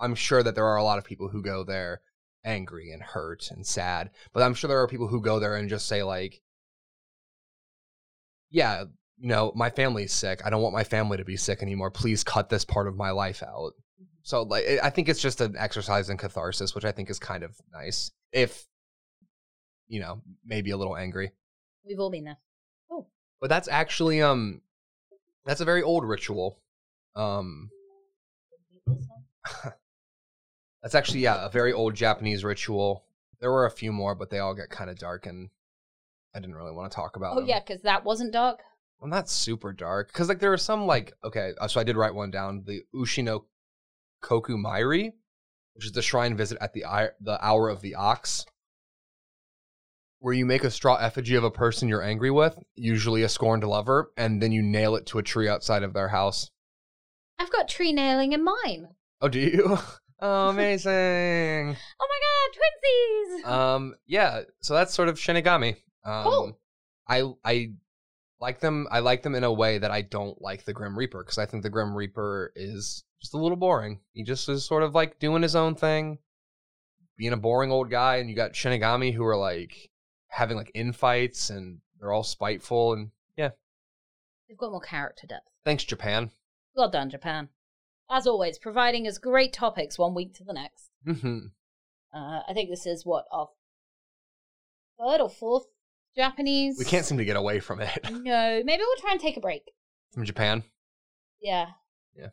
[SPEAKER 2] I'm sure that there are a lot of people who go there angry and hurt and sad, but I'm sure there are people who go there and just say like, "Yeah, you know, my family's sick. I don't want my family to be sick anymore. Please cut this part of my life out." So like, I- I think it's just an exercise in catharsis, which I think is kind of nice. If you know, maybe a little angry,
[SPEAKER 1] We've all been there.
[SPEAKER 2] Oh, but that's actually um, that's a very old ritual. Um, That's actually yeah, a very old Japanese ritual. There were a few more, but they all get kind of dark, and I didn't really want to talk about.
[SPEAKER 1] Oh
[SPEAKER 2] them.
[SPEAKER 1] yeah, because that wasn't dark.
[SPEAKER 2] well, not super dark, because like there are some like okay, uh, so I did write one down. The Ushino Koku Mairi, which is the shrine visit at the i- the hour of the ox, where you make a straw effigy of a person you're angry with, usually a scorned lover, and then you nail it to a tree outside of their house.
[SPEAKER 1] I've got tree nailing in mine.
[SPEAKER 2] Oh, do you? oh, amazing.
[SPEAKER 1] Oh my god, twinsies!
[SPEAKER 2] Um, yeah, so that's sort of Shinigami. Um,
[SPEAKER 1] Cool.
[SPEAKER 2] I I like them. I like them in a way that I don't like the Grim Reaper because I think the Grim Reaper is just a little boring. He just is sort of like doing his own thing, being a boring old guy, and you got Shinigami who are like having like infights and they're all spiteful and yeah.
[SPEAKER 1] They've got more character depth.
[SPEAKER 2] Thanks, Japan.
[SPEAKER 1] Well done, Japan. As always, providing us great topics one week to the next.
[SPEAKER 2] hmm
[SPEAKER 1] Uh, I think this is what our third or fourth Japanese.
[SPEAKER 2] We can't seem to get away from it
[SPEAKER 1] No, maybe we'll try and take a break.
[SPEAKER 2] from Japan.
[SPEAKER 1] Yeah.
[SPEAKER 2] Yeah.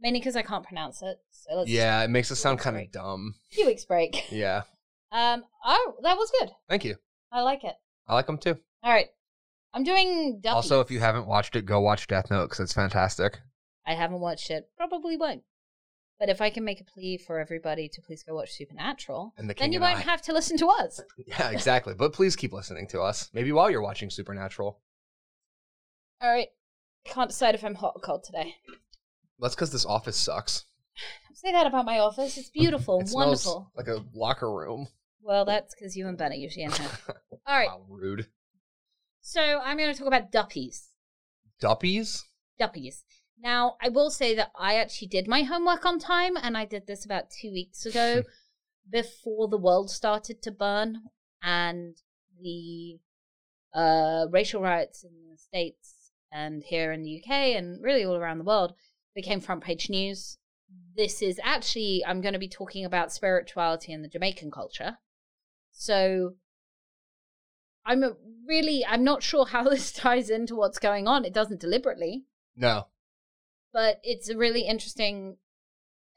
[SPEAKER 1] Mainly because I can't pronounce it. So let's
[SPEAKER 2] Yeah, it makes it sound kind of dumb.
[SPEAKER 1] A few weeks break.
[SPEAKER 2] Yeah,
[SPEAKER 1] Um. Oh, that was good.
[SPEAKER 2] thank you.
[SPEAKER 1] I like it.
[SPEAKER 2] I like them too.
[SPEAKER 1] All right. I'm doing. Duppies.
[SPEAKER 2] Also, if you haven't watched it, go watch Death Note because it's fantastic.
[SPEAKER 1] I haven't watched it. Probably won't. But if I can make a plea for everybody to please go watch Supernatural,
[SPEAKER 2] And the
[SPEAKER 1] then you won't
[SPEAKER 2] I.
[SPEAKER 1] have to listen to us.
[SPEAKER 2] Yeah, exactly. but please keep listening to us. Maybe while you're watching Supernatural.
[SPEAKER 1] All right. Can't decide if I'm hot or cold today.
[SPEAKER 2] That's because this office sucks.
[SPEAKER 1] Don't say that about my office. It's beautiful,
[SPEAKER 2] It
[SPEAKER 1] wonderful.
[SPEAKER 2] like a locker room.
[SPEAKER 1] Well, that's because you and Ben are usually in here. All right.
[SPEAKER 2] Wow, rude.
[SPEAKER 1] So I'm going to talk about duppies.
[SPEAKER 2] Duppies?
[SPEAKER 1] Duppies. Now, I will say that I actually did my homework on time, and I did this about two weeks ago before the world started to burn and the uh, racial riots in the States and here in the UK and really all around the world became front page news. This is actually, I'm going to be talking about spirituality in the Jamaican culture. So I'm really, I'm not sure how this ties into what's going on. It doesn't deliberately
[SPEAKER 2] No.
[SPEAKER 1] But it's a really interesting.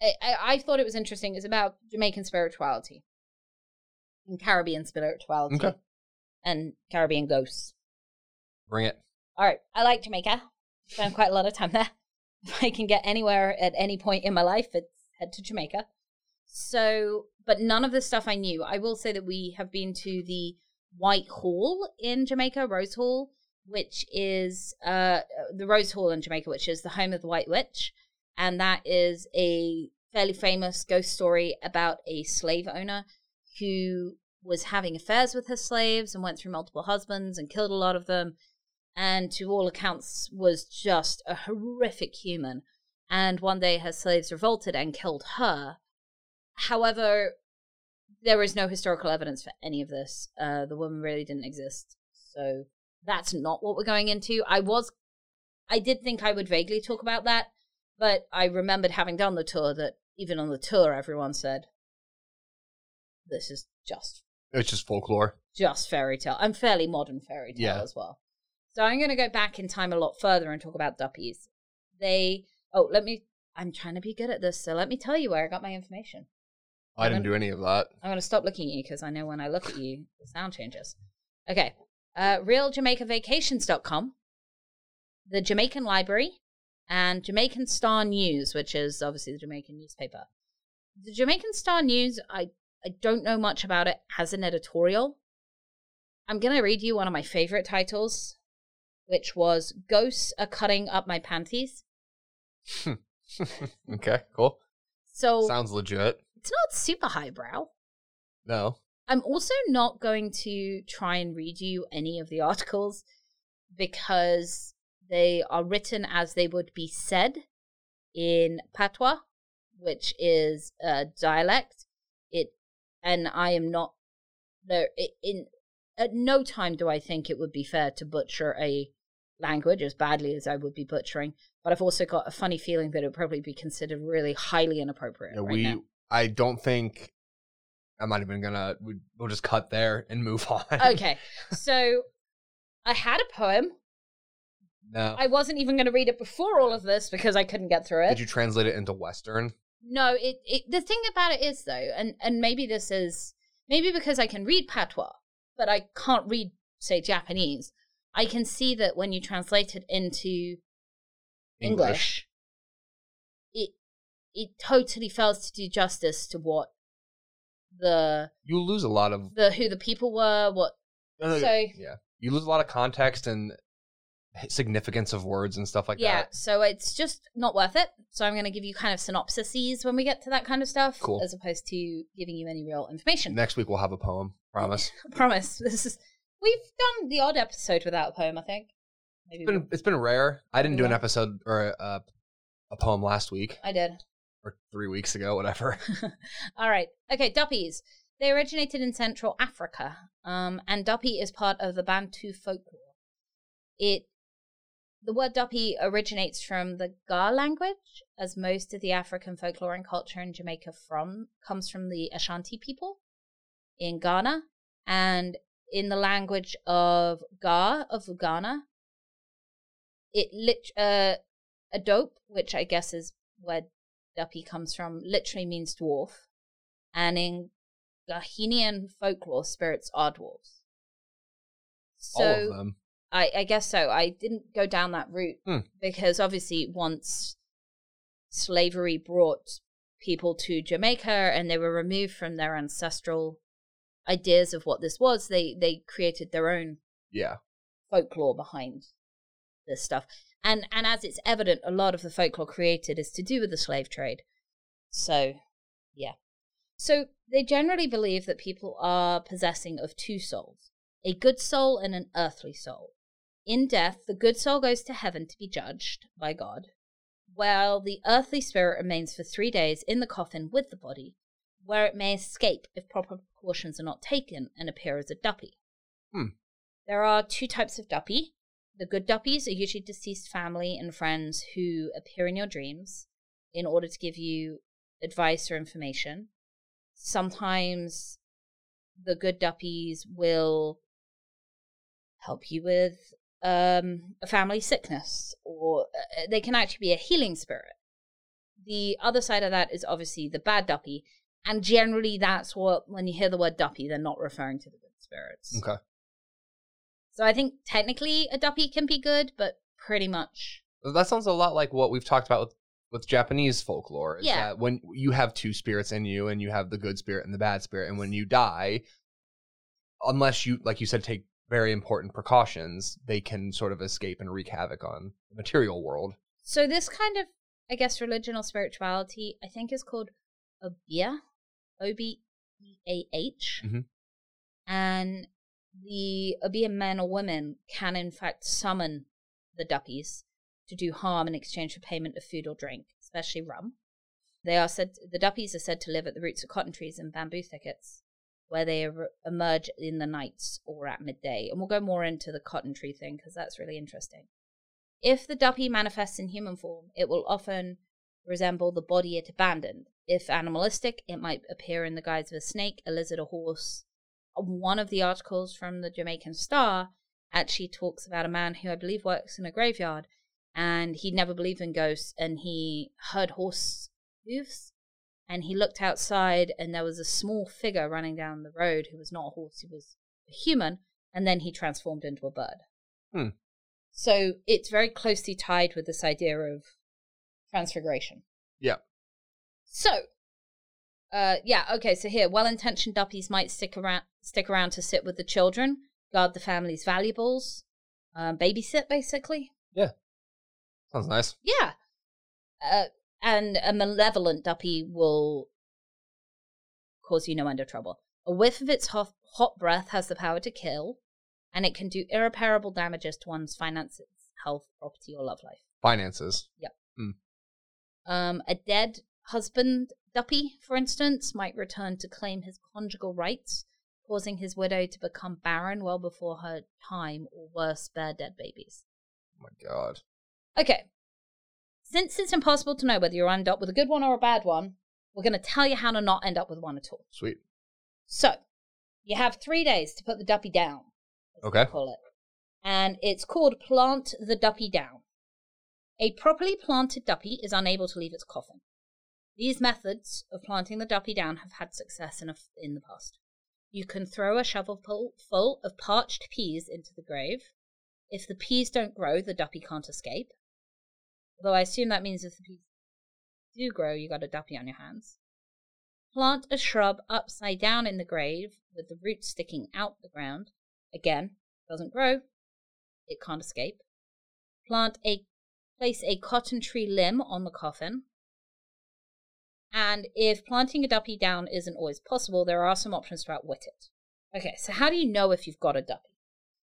[SPEAKER 1] I, I, I thought it was interesting. It's about Jamaican spirituality and Caribbean spirituality
[SPEAKER 2] Okay.
[SPEAKER 1] and Caribbean ghosts.
[SPEAKER 2] Bring it.
[SPEAKER 1] All right, I like Jamaica. Spent quite a lot of time there. If I can get anywhere at any point in my life, it's head to Jamaica. So, but none of the stuff I knew. I will say that we have been to the White Hall in Jamaica, Rose Hall, which is uh the Rose Hall in Jamaica, which is the home of the White Witch, and that is a fairly famous ghost story about a slave owner who was having affairs with her slaves and went through multiple husbands and killed a lot of them. And to all accounts was just a horrific human. And one day her slaves revolted and killed her. However there is no historical evidence for any of this. Uh, the woman really didn't exist. So that's not what we're going into i was i did think i would vaguely talk about that but i remembered having done the tour that even on the tour everyone said this is just
[SPEAKER 2] It's just folklore.
[SPEAKER 1] just fairy tale and fairly modern fairy tale
[SPEAKER 2] Yeah.
[SPEAKER 1] as well. So I'm going to go back in time a lot further and talk about duppies. They oh let me I'm trying to be good at this, so let me tell you where I got my information.
[SPEAKER 2] I didn't do any of that.
[SPEAKER 1] I'm going to stop looking at you because I know when I look at you, the sound changes. Okay, uh, RealJamaicaVacations.com, the Jamaican Library, and Jamaican Star News, which is obviously the Jamaican newspaper. The Jamaican Star News, I I don't know much about it, has an editorial. I'm going to read you one of my favorite titles, which was Ghosts Are Cutting Up My Panties.
[SPEAKER 2] okay, cool.
[SPEAKER 1] So
[SPEAKER 2] Sounds legit.
[SPEAKER 1] it's not super highbrow.
[SPEAKER 2] No.
[SPEAKER 1] I'm also not going to try and read you any of the articles because they are written as they would be said in patois, which is a dialect. It and I am not there in at no time do I think it would be fair to butcher a language as badly as I would be butchering. But I've also got a funny feeling that it would probably be considered really highly inappropriate.
[SPEAKER 2] Yeah,
[SPEAKER 1] right
[SPEAKER 2] we.
[SPEAKER 1] now.
[SPEAKER 2] I don't think. I'm not even gonna. We, we'll just cut there and move on.
[SPEAKER 1] okay, so I had a poem.
[SPEAKER 2] No.
[SPEAKER 1] I wasn't even going to read it before all of this because I couldn't get through it.
[SPEAKER 2] Did you translate it into Western?
[SPEAKER 1] No, it, it the thing about it is though, and and maybe this is maybe because I can read patois, but I can't read say Japanese. I can see that when you translate it into English, it it totally fails to do justice to what the
[SPEAKER 2] You lose a lot of.
[SPEAKER 1] the who the people were, what
[SPEAKER 2] no,
[SPEAKER 1] so
[SPEAKER 2] yeah, you lose a lot of context and significance of words and stuff like
[SPEAKER 1] yeah,
[SPEAKER 2] that.
[SPEAKER 1] Yeah, so it's just not worth it. So I'm going to give you kind of synopsises when we get to that kind of stuff,
[SPEAKER 2] Cool.
[SPEAKER 1] as opposed to giving you any real information.
[SPEAKER 2] Next week we'll have a poem. Promise.
[SPEAKER 1] Promise. This is we've done the odd episode without a poem. I think. Maybe
[SPEAKER 2] It's been it's been rare. I didn't do an episode or a, a poem last week
[SPEAKER 1] I did.
[SPEAKER 2] Or three weeks ago, whatever.
[SPEAKER 1] All right. Okay. Duppies. They originated in Central Africa, um, and Duppy is part of the Bantu folklore. It, the word Duppy originates from the Ga language, as most of the African folklore and culture in Jamaica from comes from the Ashanti people in Ghana, and in the language of Ga of Ghana, it lit uh, a dope, which I guess is where Duppy comes from, literally means dwarf, and in Ghanaian folklore, spirits are dwarves. So
[SPEAKER 2] All of them.
[SPEAKER 1] I, I guess so. I didn't go down that route
[SPEAKER 2] Hmm.
[SPEAKER 1] because obviously once slavery brought people to Jamaica and they were removed from their ancestral ideas of what this was, they they created their own
[SPEAKER 2] Yeah.
[SPEAKER 1] folklore behind this stuff. And and as it's evident, a lot of the folklore created is to do with the slave trade. So, yeah. So they generally believe that people are possessing of two souls, a good soul and an earthly soul. In death, the good soul goes to heaven to be judged by God, while the earthly spirit remains for three days in the coffin with the body, where it may escape if proper precautions are not taken and appear as a duppy.
[SPEAKER 2] Hmm.
[SPEAKER 1] There are two types of duppy. The good duppies are usually deceased family and friends who appear in your dreams in order to give you advice or information. Sometimes the good duppies will help you with um, a family sickness, or uh, they can actually be a healing spirit. The other side of that is obviously the bad duppy, and generally that's what when you hear the word duppy, they're not referring to the good spirits.
[SPEAKER 2] Okay.
[SPEAKER 1] So I think technically a duppy can be good, but pretty much
[SPEAKER 2] That sounds a lot like what we've talked about with, with Japanese folklore. Is
[SPEAKER 1] Yeah.
[SPEAKER 2] That when you have two spirits in you and you have the good spirit and the bad spirit, and when you die, unless you, like you said, take very important precautions, they can sort of escape and wreak havoc on the material world.
[SPEAKER 1] So this kind of, I guess, religion or spirituality, I think, is called Obeah, O B E A H,
[SPEAKER 2] Mhm.
[SPEAKER 1] and the Obeah men or women can, in fact, summon the duppies to do harm in exchange for payment of food or drink, especially rum. They are said the duppies are said to live at the roots of cotton trees and bamboo thickets, where they er- emerge in the nights or at midday. And we'll go more into the cotton tree thing because that's really interesting. If the duppy manifests in human form, it will often resemble the body it abandoned. If animalistic, it might appear in the guise of a snake, a lizard, a horse. One of the articles from the Jamaican Star actually talks about a man who I believe works in a graveyard and he never believed in ghosts and he heard horse hooves and he looked outside and there was a small figure running down the road who was not a horse, he was a human, and then he transformed into a bird.
[SPEAKER 2] Hmm.
[SPEAKER 1] So it's very closely tied with this idea of transfiguration.
[SPEAKER 2] Yeah.
[SPEAKER 1] So, uh, yeah, okay. So here, well-intentioned duppies might stick around, stick around to sit with the children, guard the family's valuables, um, babysit, basically. Yeah.
[SPEAKER 2] Sounds nice.
[SPEAKER 1] Yeah. Uh, and a malevolent duppy will cause you no end of trouble. A whiff of its hot, hot breath has the power to kill, and it can do irreparable damages to one's finances, health, property, or love life.
[SPEAKER 2] Finances. Yep.
[SPEAKER 1] Um, a dead husband duppy, for instance, might return to claim his conjugal rights, causing his widow to become barren well before her time, or worse, bear dead babies.
[SPEAKER 2] Oh my god.
[SPEAKER 1] Okay. Since it's impossible to know whether you'll end up with a good one or a bad one, we're going to tell you how to not end up with one at all.
[SPEAKER 2] Sweet.
[SPEAKER 1] So, you have three days to put the duppy down.
[SPEAKER 2] Okay.
[SPEAKER 1] Call it. And it's called Plant the Duppy Down. A properly planted duppy is unable to leave its coffin. These methods of planting the duppy down have had success in, a, in the past. You can throw a shovelful full of parched peas into the grave. If the peas don't grow, the duppy can't escape. Although I assume that means if the peas do grow, you got a duppy on your hands. Plant a shrub upside down in the grave with the roots sticking out the ground. Again, doesn't grow. It can't escape. Plant a place a cotton tree limb on the coffin. And if planting a duppy down isn't always possible, there are some options to outwit it. Okay, so how do you know if you've got a duppy?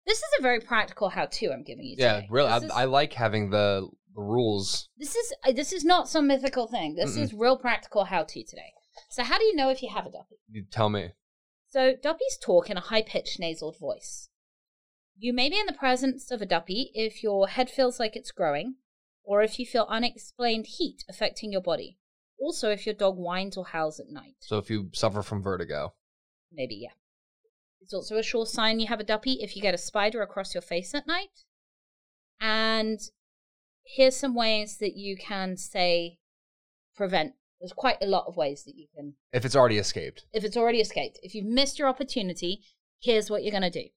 [SPEAKER 1] This is a very practical how-to I'm giving you.
[SPEAKER 2] Yeah,
[SPEAKER 1] today.
[SPEAKER 2] really. I,
[SPEAKER 1] is-
[SPEAKER 2] I like having the, the rules.
[SPEAKER 1] this is uh, this is not some mythical thing. This
[SPEAKER 2] Mm-mm.
[SPEAKER 1] is real practical how-to today. So how do you know if you have a duppy?
[SPEAKER 2] You tell me.
[SPEAKER 1] So duppies talk in a high-pitched nasal voice. You may be in the presence of a duppy if your head feels like it's growing, or if you feel unexplained heat affecting your body. Also, if your dog whines or howls at night.
[SPEAKER 2] So if you suffer from vertigo,
[SPEAKER 1] Maybe, yeah. It's also a sure sign you have a duppy if you get a spider across your face at night. And here's some ways that you can say prevent. There's quite a lot of ways that you can,
[SPEAKER 2] if it's already escaped,
[SPEAKER 1] if it's already escaped. If you've missed your opportunity, here's what you're going to do.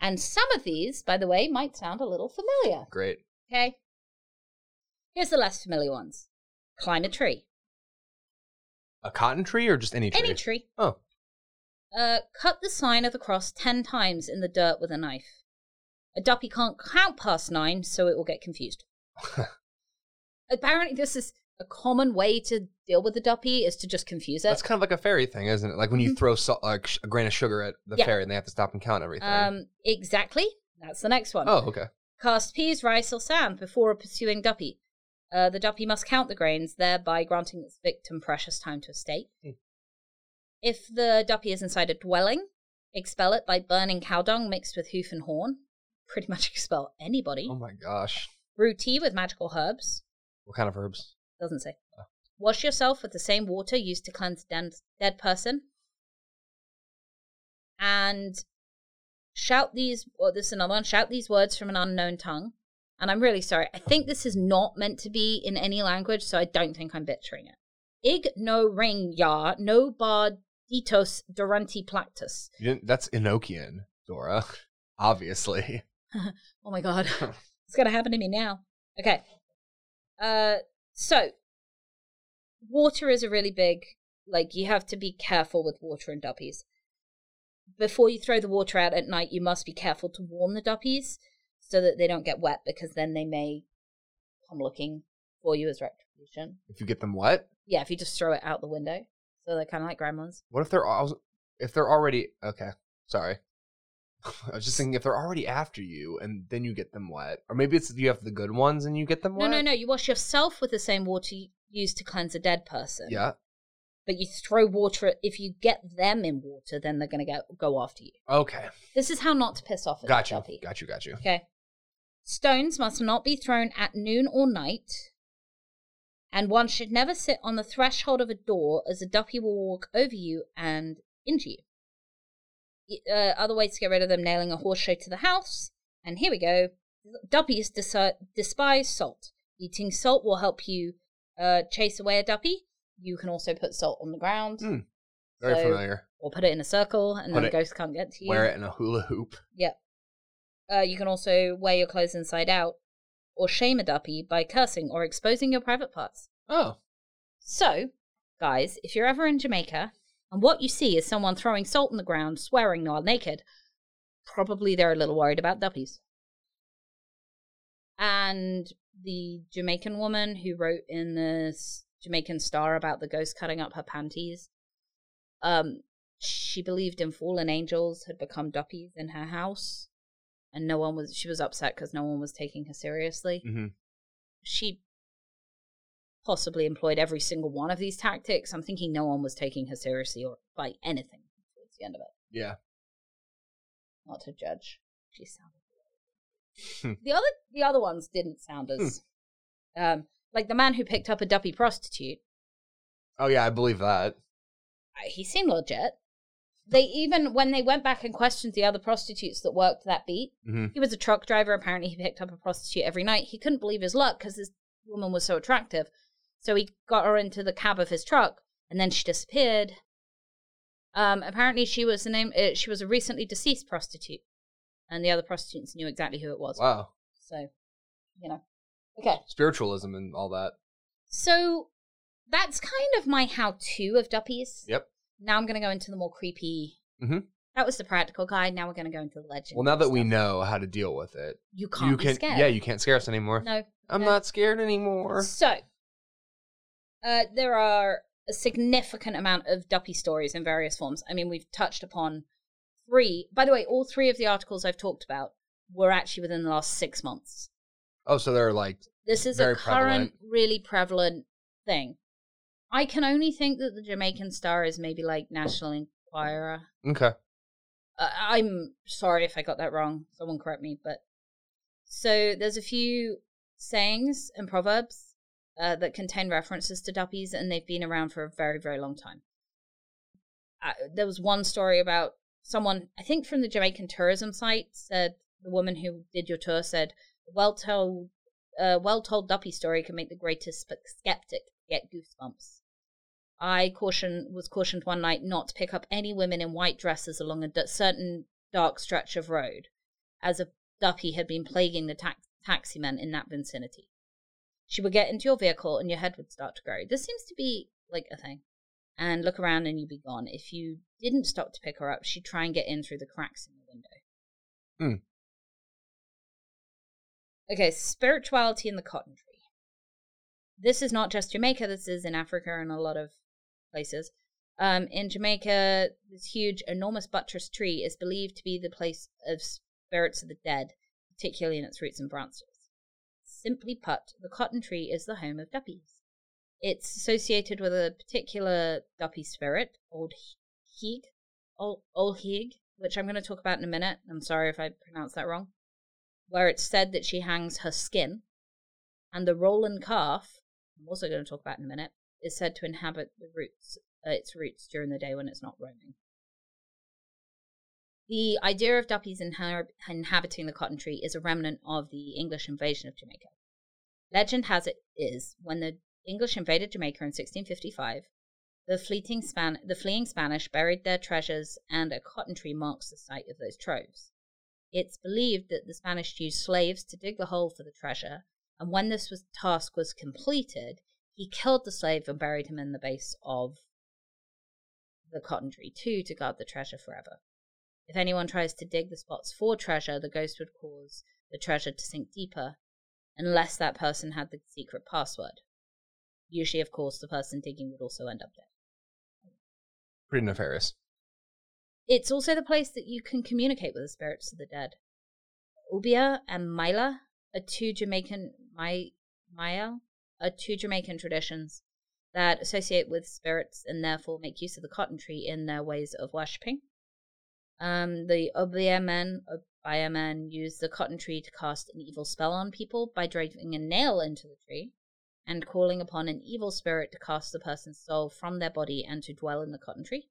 [SPEAKER 1] And some of these, by the way, might sound a little familiar.
[SPEAKER 2] great.
[SPEAKER 1] Okay? Here's the less familiar ones climb a tree.
[SPEAKER 2] A cotton tree or just any tree?
[SPEAKER 1] Any tree.
[SPEAKER 2] Oh,
[SPEAKER 1] Uh, cut the sign of the cross 10 times in the dirt with a knife. A duppy can't count past nine, so it will get confused. Apparently, this is a common way to deal with the duppy is to just confuse it.
[SPEAKER 2] that's kind of like a fairy thing, isn't it? Like when you
[SPEAKER 1] Mhm.
[SPEAKER 2] throw salt, like sh- a grain of sugar at the
[SPEAKER 1] Yeah.
[SPEAKER 2] fairy and they have to stop and count everything.
[SPEAKER 1] Um, exactly. That's the next one.
[SPEAKER 2] oh, okay.
[SPEAKER 1] Cast peas, rice, or sand before a pursuing duppy. Uh, the duppy must count the grains, thereby granting its victim precious time to escape.
[SPEAKER 2] Hmm.
[SPEAKER 1] If the duppy is inside a dwelling, expel it by burning cow dung mixed with hoof and horn. Pretty much expel anybody.
[SPEAKER 2] Oh my gosh.
[SPEAKER 1] Brew tea with magical herbs.
[SPEAKER 2] What kind of herbs?
[SPEAKER 1] Doesn't say.
[SPEAKER 2] Oh.
[SPEAKER 1] Wash yourself with the same water used to cleanse a dead, dead person. And shout these, or this is another one, shout these words from an unknown tongue. And I'm really sorry. I think this is not meant to be in any language, so I don't think I'm butchering it. Ig no ring ya, no barditos duranti plactus.
[SPEAKER 2] That's Enochian, Dora. Obviously.
[SPEAKER 1] Oh my god. it's gonna happen to me now. Okay. Uh so water is a really big like you have to be careful with water and duppies. Before you throw the water out at night, you must be careful to warm the duppies so that they don't get wet because then they may come looking for you as retribution.
[SPEAKER 2] If you get them wet,
[SPEAKER 1] Yeah, if you just throw it out the window. So they're kind of like grandmas.
[SPEAKER 2] what if they're al- if they're already okay? Sorry. I was just thinking if they're already after you and then you get them wet, or maybe it's you have the good ones and you get them
[SPEAKER 1] No,
[SPEAKER 2] wet.
[SPEAKER 1] no, no. No. You wash yourself with the same water you used to cleanse a dead person.
[SPEAKER 2] Yeah.
[SPEAKER 1] but you throw water if you get them in water then they're going to go go after you
[SPEAKER 2] Okay.
[SPEAKER 1] this is how not to piss off a
[SPEAKER 2] Got you. Got you. Got you.
[SPEAKER 1] okay stones must not be thrown at noon or night and one should never sit on the threshold of a door as a duppy will walk over you and into you uh, other ways to get rid of them nailing a horse show to the house and here we go duppies despise salt eating salt will help you uh, chase away a duppy you can also put salt on the ground
[SPEAKER 2] Mm, Very
[SPEAKER 1] So-
[SPEAKER 2] familiar.
[SPEAKER 1] or put it in a circle and
[SPEAKER 2] Put
[SPEAKER 1] then
[SPEAKER 2] it-
[SPEAKER 1] the ghost can't get to you.
[SPEAKER 2] Wear it in a hula hoop.
[SPEAKER 1] Yep. Uh, you can also wear your clothes inside out or shame a duppy by cursing or exposing your private parts.
[SPEAKER 2] Oh.
[SPEAKER 1] So, guys, if you're ever in Jamaica and what you see is someone throwing salt on the ground, swearing while naked, probably they're a little worried about duppies. And the Jamaican woman who wrote in the Jamaican Star about the ghost cutting up her panties. Um, she believed in fallen angels had become duppies in her house, and no one was. She was upset because no one was taking her seriously.
[SPEAKER 2] hmm
[SPEAKER 1] She possibly employed every single one of these tactics. I'm thinking no one was taking her seriously or by anything towards the end of it.
[SPEAKER 2] Yeah.
[SPEAKER 1] Not to judge. She sounded
[SPEAKER 2] Hmm.
[SPEAKER 1] the other the other ones didn't sound as um like the man who picked up a duppy prostitute.
[SPEAKER 2] Oh yeah, I believe that.
[SPEAKER 1] He seemed legit. They even when they went back and questioned the other prostitutes that worked that beat,
[SPEAKER 2] hmm
[SPEAKER 1] he was a truck driver. Apparently, he picked up a prostitute every night. He couldn't believe his luck because this woman was so attractive. So he got her into the cab of his truck, and then she disappeared. Um, apparently, she was the name. Uh, she was a recently deceased prostitute, and the other prostitutes knew exactly who it was.
[SPEAKER 2] Wow.
[SPEAKER 1] So, you know, okay.
[SPEAKER 2] Spiritualism and all that.
[SPEAKER 1] So that's kind of my how-to of duppies.
[SPEAKER 2] Yep.
[SPEAKER 1] Now I'm going to go into the more creepy.
[SPEAKER 2] Mhm.
[SPEAKER 1] That was the practical guide. Now we're going to go into the legend.
[SPEAKER 2] Well, now that we
[SPEAKER 1] stuff.
[SPEAKER 2] know how to deal with it,
[SPEAKER 1] you can't
[SPEAKER 2] you can.
[SPEAKER 1] scared.
[SPEAKER 2] Yeah, you can't scare us anymore.
[SPEAKER 1] No,
[SPEAKER 2] I'm
[SPEAKER 1] no.
[SPEAKER 2] not scared anymore.
[SPEAKER 1] So, uh, there are a significant amount of duppy stories in various forms. I mean, we've touched upon three. By the way, all three of the articles I've talked about were actually within the last six months.
[SPEAKER 2] Oh, so they're like,
[SPEAKER 1] This is a current,
[SPEAKER 2] prevalent.
[SPEAKER 1] really prevalent thing. I can only think that the Jamaican Star is maybe like National Enquirer.
[SPEAKER 2] okay.
[SPEAKER 1] Uh, I'm sorry if I got that wrong. Someone correct me. But so there's a few sayings and proverbs uh, that contain references to duppies, and they've been around for a very, very long time. Uh, there was one story about someone, I think from the Jamaican tourism site, said the woman who did your tour said, "Well told, uh, well told duppy story can make the greatest skeptic get goosebumps." I caution was cautioned one night not to pick up any women in white dresses along a d- certain dark stretch of road, as a duppy had been plaguing the taxi men in that vicinity. She would get into your vehicle and your head would start to grow. This seems to be like a thing. And look around and you'd be gone. If you didn't stop to pick her up, she'd try and get in through the cracks in the window.
[SPEAKER 2] Hmm.
[SPEAKER 1] Okay, spirituality in the cotton tree. This is not just Jamaica, this is in Africa and a lot of places. Um, in Jamaica, this huge, enormous buttress tree is believed to be the place of spirits of the dead, particularly in its roots and branches. Simply put, the cotton tree is the home of duppies. It's associated with a particular duppy spirit, Old Hig, Old, Hig, which I'm going to talk about in a minute. I'm sorry if I pronounced that wrong. Where it's said that she hangs her skin, and the Rollin calf, I'm also going to talk about in a minute, is said to inhabit the roots, uh, its roots during the day when it's not roaming. The idea of duppies inha- inhabiting the cotton tree is a remnant of the English invasion of Jamaica. Legend has it is when the English invaded Jamaica in 1655, the fleeting Span- the fleeing Spanish buried their treasures, and a cotton tree marks the site of those troves. It's believed that the Spanish used slaves to dig the hole for the treasure, and when this was, task was completed, he killed the slave and buried him in the base of the cotton tree too to guard the treasure forever. If anyone tries to dig the spots for treasure, the ghost would cause the treasure to sink deeper, unless that person had the secret password. Usually, of course, the person digging would also end up dead.
[SPEAKER 2] Pretty nefarious.
[SPEAKER 1] It's also the place that you can communicate with the spirits of the dead. Obeah and Myal are two Jamaican Mai Maya are two Jamaican traditions that associate with spirits and therefore make use of the cotton tree in their ways of worshipping. Um, the Obeah men, Obeah men use the cotton tree to cast an evil spell on people by driving a nail into the tree and calling upon an evil spirit to cast the person's soul from their body and to dwell in the cotton tree.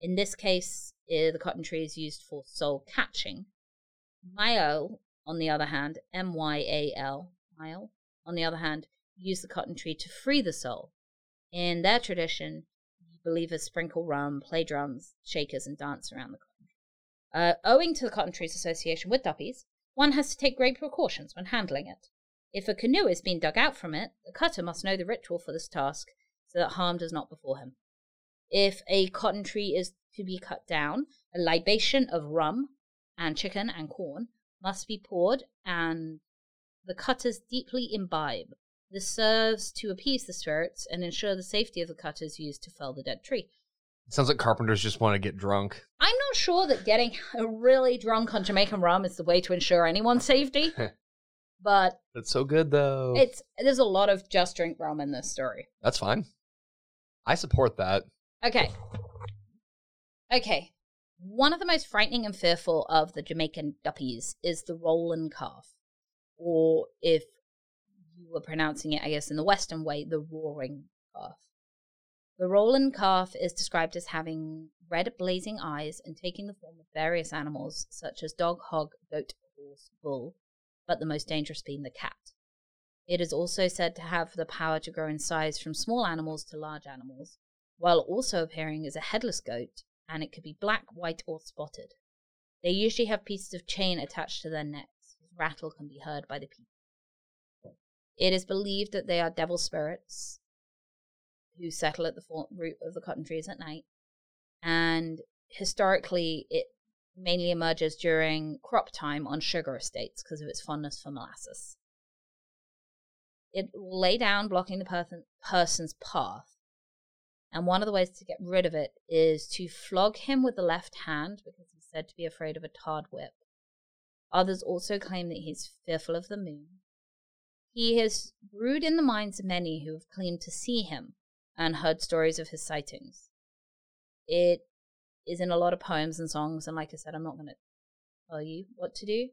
[SPEAKER 1] In this case, uh, the cotton tree is used for soul catching. Myal, on the other hand, M Y A L, Myal, on the other hand, use the cotton tree to free the soul. In their tradition, believers sprinkle rum, play drums, shakers, and dance around the cotton tree. Uh, owing to the cotton tree's association with duppies, one has to take great precautions when handling it. If a canoe is being dug out from it, the cutter must know the ritual for this task so that harm does not befall him. If a cotton tree is to be cut down, a libation of rum and chicken and corn must be poured, and the cutters deeply imbibe This serves to appease the spirits and ensure the safety of the cutters used to fell the dead tree.
[SPEAKER 2] It Sounds like carpenters just want to get drunk.
[SPEAKER 1] I'm not sure that getting really drunk on Jamaican rum is the way to ensure anyone's safety, but
[SPEAKER 2] It's so good though.
[SPEAKER 1] it's there's a lot of just drink rum in this story.
[SPEAKER 2] That's fine. I support that.
[SPEAKER 1] Okay. Okay. One of the most frightening and fearful of the Jamaican duppies is the Roland calf, or if were pronouncing it, I guess, in the Western way, the roaring calf. The Rollin calf is described as having red blazing eyes and taking the form of various animals such as dog, hog, goat, horse, bull, but the most dangerous being the cat. It is also said to have the power to grow in size from small animals to large animals, while also appearing as a headless goat, and it could be black, white, or spotted. They usually have pieces of chain attached to their necks, whose rattle can be heard by the people. It is believed that they are devil spirits who settle at the root of the cotton trees at night, and historically, it mainly emerges during crop time on sugar estates because of its fondness for molasses. It will lay down, blocking the person, person's path, and one of the ways to get rid of it is to flog him with the left hand because he's said to be afraid of a tarred whip. Others also claim that he's fearful of the moon. He has brewed in the minds of many who have claimed to see him and heard stories of his sightings. It is in a lot of poems and songs, and like I said, I'm not going to tell you what to do.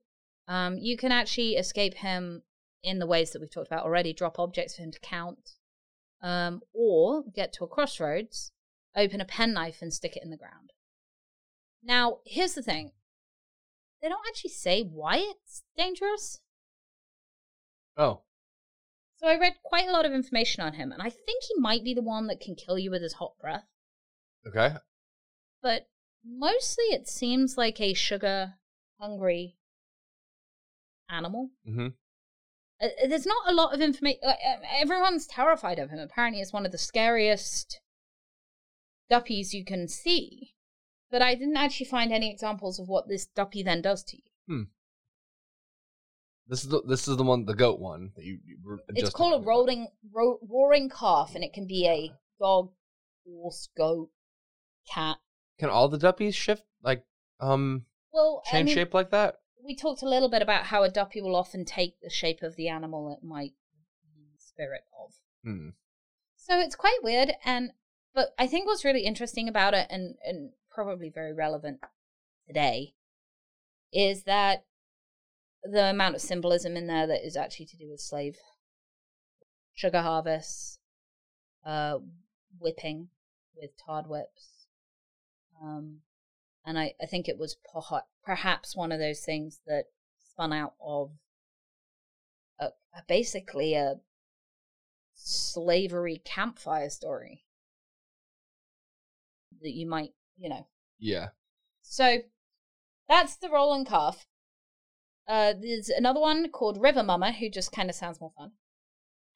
[SPEAKER 1] Um, you can actually escape him in the ways that we've talked about already drop objects for him to count, um, or get to a crossroads, open a penknife, and stick it in the ground. Now, here's the thing they don't actually say why it's dangerous.
[SPEAKER 2] Oh,
[SPEAKER 1] So I read quite a lot of information on him, and I think he might be the one that can kill you with his hot breath.
[SPEAKER 2] okay.
[SPEAKER 1] But mostly it seems like a sugar hungry animal.
[SPEAKER 2] Mm-hmm.
[SPEAKER 1] Uh, uh, there's not a lot of information. Uh, uh, everyone's terrified of him. Apparently, it's one of the scariest duppies you can see. But I didn't actually find any examples of what this duppy then does to you.
[SPEAKER 2] This is the this is the one, the goat one that you. you
[SPEAKER 1] It's called a rolling, ro- roaring calf, and it can be a dog, horse, goat, cat.
[SPEAKER 2] Can all the duppies shift like um
[SPEAKER 1] Well, I
[SPEAKER 2] change
[SPEAKER 1] mean,
[SPEAKER 2] shape like that?
[SPEAKER 1] we talked a little bit about how a duppy will often take the shape of the animal it might be the spirit of.
[SPEAKER 2] Hmm.
[SPEAKER 1] So it's quite weird, and but I think what's really interesting about it, and and probably very relevant today, is that the amount of symbolism in there that is actually to do with slave sugar harvests, uh, whipping with tarred whips, um, and I I think it was perhaps one of those things that spun out of a, a basically a slavery campfire story that you might, you know.
[SPEAKER 2] Yeah.
[SPEAKER 1] So that's the Rollin calf. Uh, there's another one called River Mama who just kind of sounds more fun.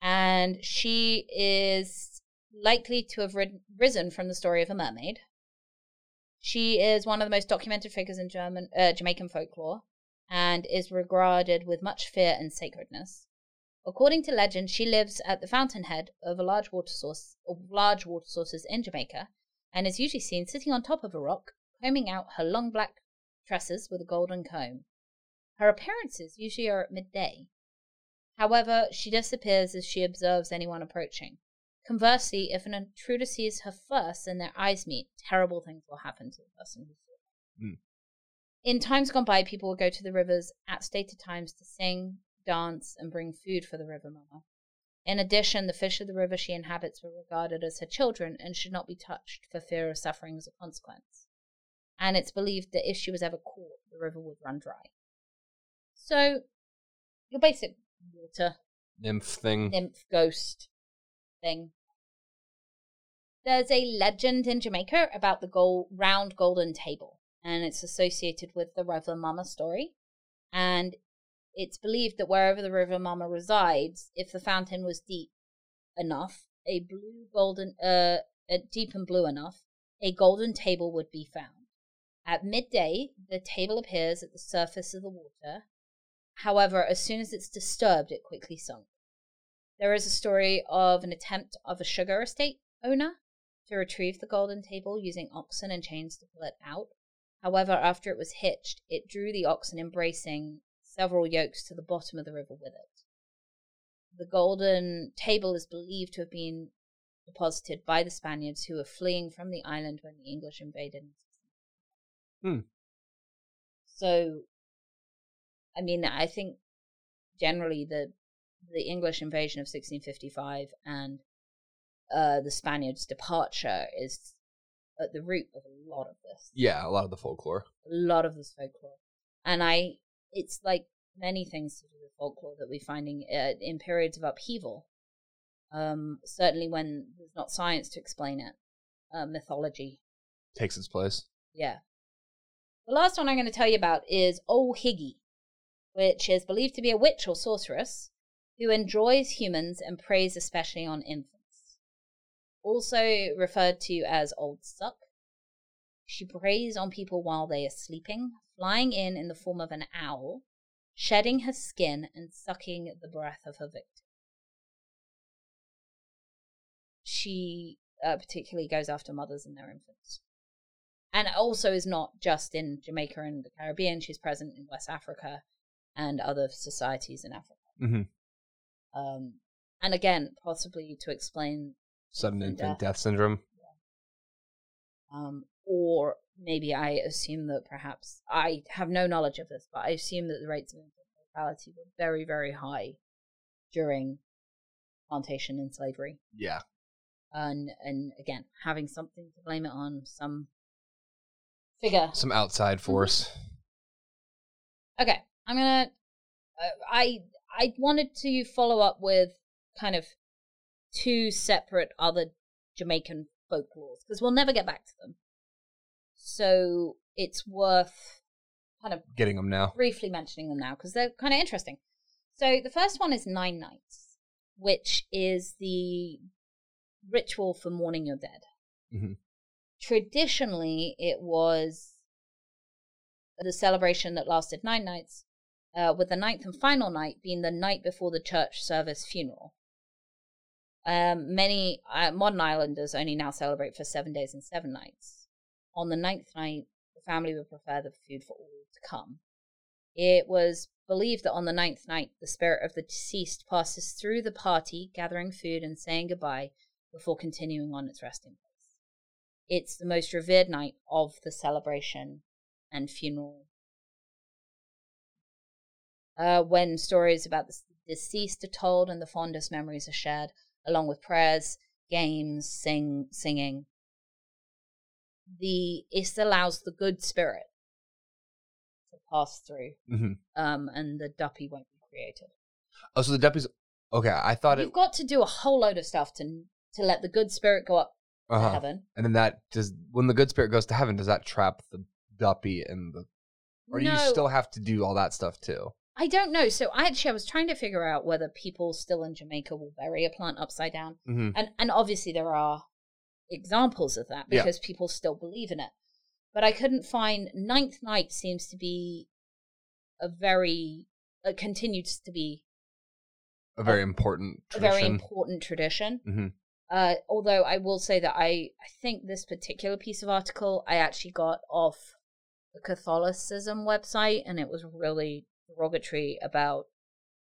[SPEAKER 1] And she is likely to have rid- risen from the story of a mermaid. She is one of the most documented figures in German, uh, Jamaican folklore and is regarded with much fear and sacredness. According to legend, she lives at the fountainhead of a large water source, of large water sources in Jamaica, and is usually seen sitting on top of a rock, combing out her long black tresses with a golden comb. Her appearances usually are at midday. However, she disappears as she observes anyone approaching. Conversely, if an intruder sees her first and their eyes meet, terrible things will happen to the person who saw her.
[SPEAKER 2] Hmm.
[SPEAKER 1] In times gone by, people would go to the rivers at stated times to sing, dance, and bring food for the river mama. In addition, the fish of the river she inhabits were regarded as her children and should not be touched for fear of suffering as a consequence. And it's believed that if she was ever caught, the river would run dry. So, your basic water
[SPEAKER 2] Nymph thing.
[SPEAKER 1] nymph ghost thing. There's a legend in Jamaica about the gold, round golden table, and it's associated with the River Mama story. And it's believed that wherever the River Mama resides, if the fountain was deep enough, a blue golden, uh, uh, deep and blue enough, a golden table would be found. At midday, the table appears at the surface of the water. However, as soon as it's disturbed, it quickly sunk. There is a story of an attempt of a sugar estate owner to retrieve the golden table using oxen and chains to pull it out. However, after it was hitched, it drew the oxen embracing several yokes to the bottom of the river with it. The golden table is believed to have been deposited by the Spaniards who were fleeing from the island when the English invaded.
[SPEAKER 2] Hmm.
[SPEAKER 1] So, I mean, I think generally the the English invasion of 1655 and uh, the Spaniards' departure is at the root of a lot of this.
[SPEAKER 2] Yeah, a lot of the folklore.
[SPEAKER 1] A lot of this folklore, and I, it's like many things to do with folklore that we're finding uh, in periods of upheaval. Um, certainly when there's not science to explain it, uh, mythology
[SPEAKER 2] takes its place.
[SPEAKER 1] Yeah. The last one I'm going to tell you about is Old Higgy, which is believed to be a witch or sorceress who enjoys humans and preys especially on infants. Also referred to as Old Suck. She preys on people while they are sleeping, flying in in the form of an owl, shedding her skin and sucking the breath of her victim. She uh, particularly goes after mothers and their infants. And also is not just in Jamaica and the Caribbean, she's present in West Africa and other societies in Africa.
[SPEAKER 2] Mm-hmm.
[SPEAKER 1] Um, and again, possibly to explain
[SPEAKER 2] Sudden
[SPEAKER 1] infant death.
[SPEAKER 2] death syndrome.
[SPEAKER 1] um, or maybe I assume that perhaps I have no knowledge of this, but I assume that the rates of infant mortality were very, very high during plantation and slavery.
[SPEAKER 2] Yeah.
[SPEAKER 1] And and again, having something to blame it on, some figure.
[SPEAKER 2] Some outside force.
[SPEAKER 1] Okay, I'm gonna. Uh, I I wanted to follow up with kind of two separate other Jamaican folklores because we'll never get back to them. So it's worth kind of
[SPEAKER 2] Getting them now.
[SPEAKER 1] briefly mentioning them now because they're kind of interesting. So the first one is Nine Nights, which is the ritual for mourning your dead.
[SPEAKER 2] Mhm.
[SPEAKER 1] Traditionally, it was the celebration that lasted nine nights, uh, with the ninth and final night being the night before the church service funeral. Um, many uh, modern islanders only now celebrate for seven days and seven nights. On the ninth night, the family would prepare the food for all to come. It was believed that on the ninth night, the spirit of the deceased passes through the party, gathering food and saying goodbye before continuing on its resting place. It's the most revered night of the celebration and funeral. Uh, when stories about the deceased are told and the fondest memories are shared, along with prayers, games, sing, singing, the it allows the good spirit to pass through,
[SPEAKER 2] hmm
[SPEAKER 1] um, and the duppy won't be created.
[SPEAKER 2] Oh, so the deputies. Okay, I thought
[SPEAKER 1] You've
[SPEAKER 2] it.
[SPEAKER 1] got to do a whole load of stuff to to let the good spirit go up to
[SPEAKER 2] Uh-huh.
[SPEAKER 1] heaven.
[SPEAKER 2] And then that does when the good spirit goes to heaven, does that trap the duppy and the or
[SPEAKER 1] no,
[SPEAKER 2] you still have to do all that stuff too?
[SPEAKER 1] I don't know. So I actually I was trying to figure out whether people still in Jamaica will bury a plant upside down,
[SPEAKER 2] Mm-hmm.
[SPEAKER 1] and and obviously there are examples of that
[SPEAKER 2] Yeah.
[SPEAKER 1] because people still believe in it. But I couldn't find ninth night seems to be a very uh, continues to be
[SPEAKER 2] A very important tradition.
[SPEAKER 1] a very important tradition.
[SPEAKER 2] Mhm.
[SPEAKER 1] Uh, although I will say that I, I think this particular piece of article I actually got off the Catholicism website, and it was really derogatory about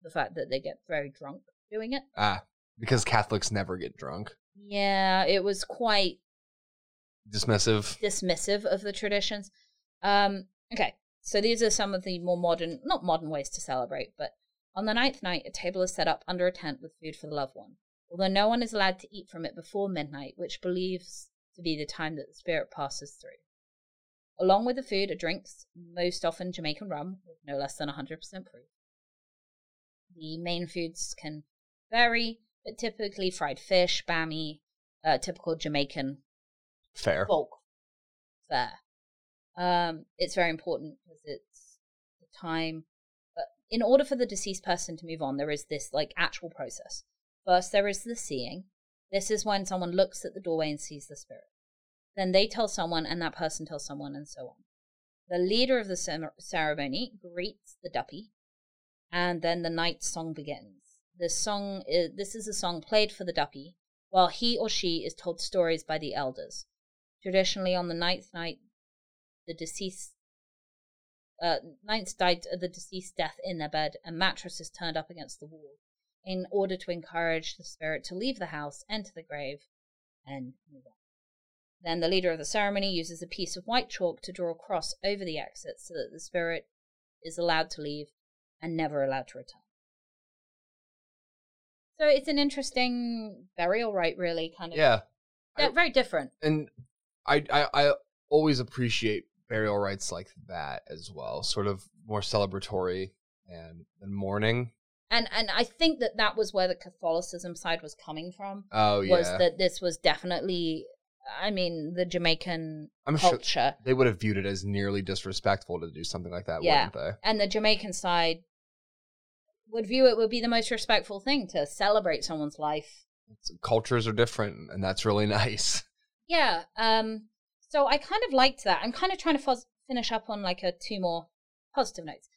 [SPEAKER 1] the fact that they get very drunk doing it.
[SPEAKER 2] ah, because Catholics never get drunk.
[SPEAKER 1] Yeah, it was quite
[SPEAKER 2] Dismissive.
[SPEAKER 1] dismissive of the traditions. Um, okay, so these are some of the more modern, not modern ways to celebrate, but on the ninth night, a table is set up under a tent with food for the loved one, although no one is allowed to eat from it before midnight, which believes to be the time that the spirit passes through. Along with the food are drinks, most often Jamaican rum, with no less than 100% proof. The main foods can vary, but typically fried fish, bami, uh, typical Jamaican
[SPEAKER 2] Fair.
[SPEAKER 1] bulk fare. Um, it's very important because it's the time. But in order for the deceased person to move on, there is this like actual process. First, there is the seeing. This is when someone looks at the doorway and sees the spirit. Then they tell someone, and that person tells someone, and so on. The leader of the ceremony greets the duppy, and then the night song begins. The song is this is a song played for the duppy while he or she is told stories by the elders. Traditionally, on the ninth night, the deceased uh, ninth died of the deceased death in their bed, and mattresses turned up against the wall, in order to encourage the spirit to leave the house, enter the grave, and move on. Then the leader of the ceremony uses a piece of white chalk to draw a cross over the exit so that the spirit is allowed to leave and never allowed to return. So it's an interesting burial rite, really, kind of.
[SPEAKER 2] Yeah.
[SPEAKER 1] They're very different.
[SPEAKER 2] And I, I I always appreciate burial rites like that as well, sort of more celebratory and, and mourning.
[SPEAKER 1] And and I think that that was where the Catholicism side was coming from.
[SPEAKER 2] Oh yeah,
[SPEAKER 1] Was that this was definitely, I mean, the Jamaican
[SPEAKER 2] I'm sure
[SPEAKER 1] culture
[SPEAKER 2] they would have viewed it as nearly disrespectful to do something like that,
[SPEAKER 1] Yeah.
[SPEAKER 2] wouldn't they?
[SPEAKER 1] and the Jamaican side would view it would be the most respectful thing to celebrate someone's life.
[SPEAKER 2] Cultures are different, and that's really nice.
[SPEAKER 1] Yeah. Um. So I kind of liked that. I'm kind of trying to finish up on like a two more positive notes.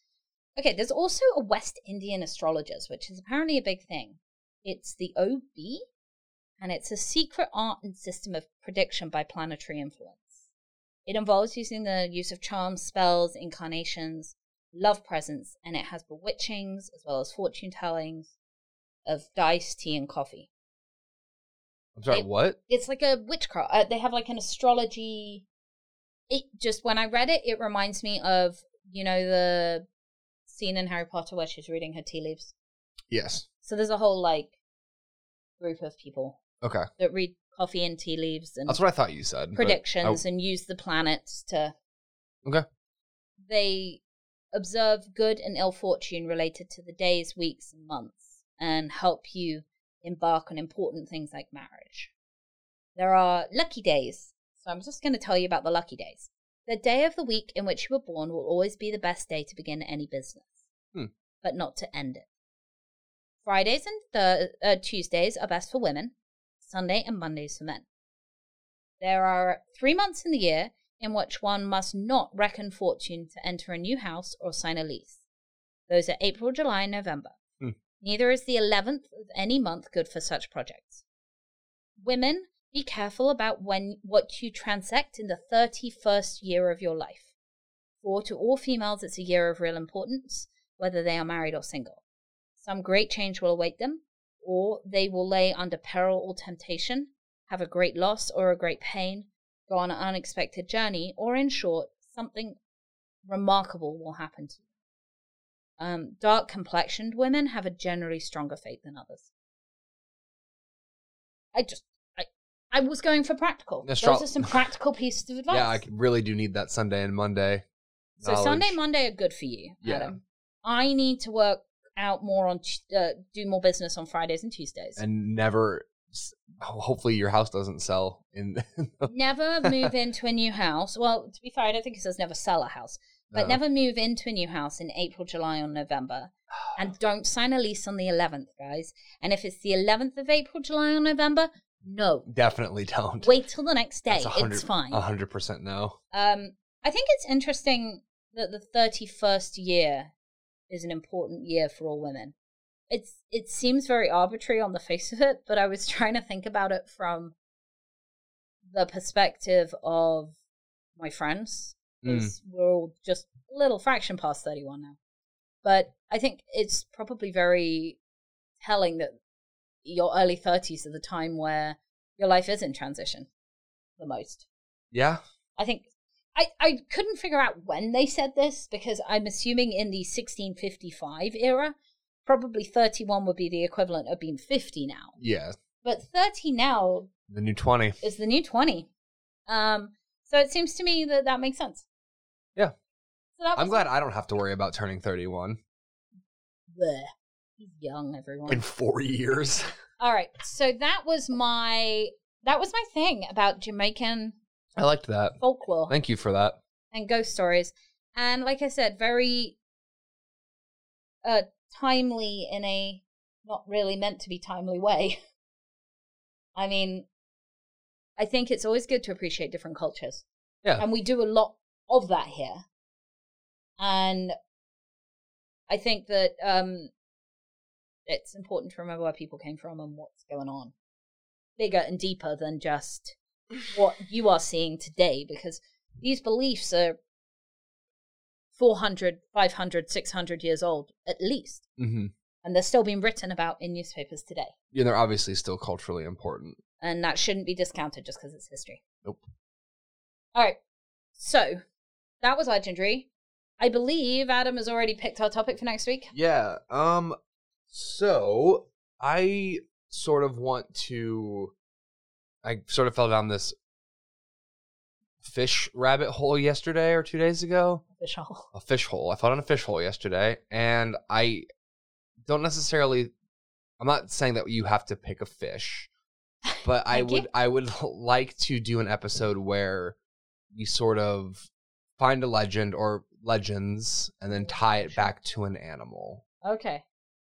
[SPEAKER 1] Okay. There's also a West Indian astrologers, which is apparently a big thing. It's the Obeah, and it's a secret art and system of prediction by planetary influence. It involves using the use of charms, spells, incarnations, love presents, and it has bewitchings as well as fortune tellings of dice, tea, and coffee.
[SPEAKER 2] I'm sorry,
[SPEAKER 1] It-
[SPEAKER 2] what?
[SPEAKER 1] It's like a witchcraft. Uh, they have like an astrology. It just when I read it, it reminds me of you know the scene in Harry Potter where she's reading her tea leaves.
[SPEAKER 2] Yes.
[SPEAKER 1] So there's a whole like group of people
[SPEAKER 2] Okay,
[SPEAKER 1] that read coffee and tea leaves and
[SPEAKER 2] that's what I thought you said.
[SPEAKER 1] predictions and use the planets to.
[SPEAKER 2] Okay.
[SPEAKER 1] They observe good and ill fortune related to the days, weeks, and months, and help you embark on important things like marriage. There are lucky days, so I'm just going to tell you about the lucky days. The day of the week in which you were born will always be the best day to begin any business,
[SPEAKER 2] Hmm.
[SPEAKER 1] but not to end it. Fridays and th- uh, Tuesdays are best for women, Sunday and Mondays for men. There are three months in the year in which one must not reckon fortune to enter a new house or sign a lease. Those are April, July, and November.
[SPEAKER 2] Hmm.
[SPEAKER 1] Neither is the 11th of any month good for such projects. Women, be careful about when what you transact in the 31st year of your life. For to all females, it's a year of real importance, whether they are married or single. Some great change will await them, or they will lay under peril or temptation, have a great loss or a great pain, go on an unexpected journey, or in short, something remarkable will happen to you. Um, dark complexioned women have a generally stronger fate than others. I just, I, I was going for practical.
[SPEAKER 2] Astro-
[SPEAKER 1] Those are some practical pieces of advice.
[SPEAKER 2] Yeah, I really do need that Sunday and Monday.
[SPEAKER 1] So Sunday. Monday are good for you,
[SPEAKER 2] Yeah.
[SPEAKER 1] Adam. I need to work out more on, uh, do more business on Fridays and Tuesdays.
[SPEAKER 2] and never. Hopefully, your house doesn't sell in.
[SPEAKER 1] never move into a new house. Well, to be fair, I don't think it says never sell a house, but
[SPEAKER 2] No.
[SPEAKER 1] never move into a new house in April, July, or November. And don't sign a lease on the 11th, guys. And if it's the 11th of April, July, or November, no.
[SPEAKER 2] Definitely don't.
[SPEAKER 1] Wait till the next day.
[SPEAKER 2] That's a hundred-
[SPEAKER 1] It's fine.
[SPEAKER 2] A hundred percent no.
[SPEAKER 1] Um, I think it's interesting that the 31st year is an important year for all women. It's it seems very arbitrary on the face of it, but I was trying to think about it from the perspective of my friends.
[SPEAKER 2] Mm.
[SPEAKER 1] We're all just a little fraction past 31 now. But I think it's probably very telling that your early 30s are the time where your life is in transition the most.
[SPEAKER 2] Yeah.
[SPEAKER 1] I think I, I couldn't figure out when they said this because I'm assuming in the 1655 era, probably 31 would be the equivalent of being 50 now.
[SPEAKER 2] Yeah.
[SPEAKER 1] But 30 now
[SPEAKER 2] The new twenty.
[SPEAKER 1] is the new 20. Um, so it seems to me that that makes sense.
[SPEAKER 2] Yeah.
[SPEAKER 1] So
[SPEAKER 2] I'm glad I don't have to worry about turning thirty-one
[SPEAKER 1] Bleh. He's young, everyone.
[SPEAKER 2] in four years.
[SPEAKER 1] All right. So that was my that was my thing about Jamaican
[SPEAKER 2] I liked that.
[SPEAKER 1] folklore.
[SPEAKER 2] Thank you for that.
[SPEAKER 1] and ghost stories. And like I said, very uh timely in a not really meant to be timely way. I mean, I think it's always good to appreciate different cultures.
[SPEAKER 2] Yeah.
[SPEAKER 1] And we do a lot of that here. And I think that um it's important to remember where people came from and what's going on. Bigger and deeper than just what you are seeing today, because these beliefs are 400, 500, 600 years old at least.
[SPEAKER 2] Mm-hmm.
[SPEAKER 1] And they're still being written about in newspapers today.
[SPEAKER 2] Yeah, they're obviously still culturally important.
[SPEAKER 1] And that shouldn't be discounted just because it's history.
[SPEAKER 2] Nope.
[SPEAKER 1] All right. So that was legendary. I believe Adam has already picked our topic for next week.
[SPEAKER 2] Yeah. Um. So I sort of want to. I sort of fell down this fish rabbit hole yesterday or two days ago.
[SPEAKER 1] A fish hole.
[SPEAKER 2] A fish hole. I fell down a fish hole yesterday, and I don't necessarily. I'm not saying that you have to pick a fish, but I
[SPEAKER 1] Thank you.
[SPEAKER 2] would. I would like to do an episode where we sort of find a legend or legends and then tie it back to an animal.
[SPEAKER 1] Okay.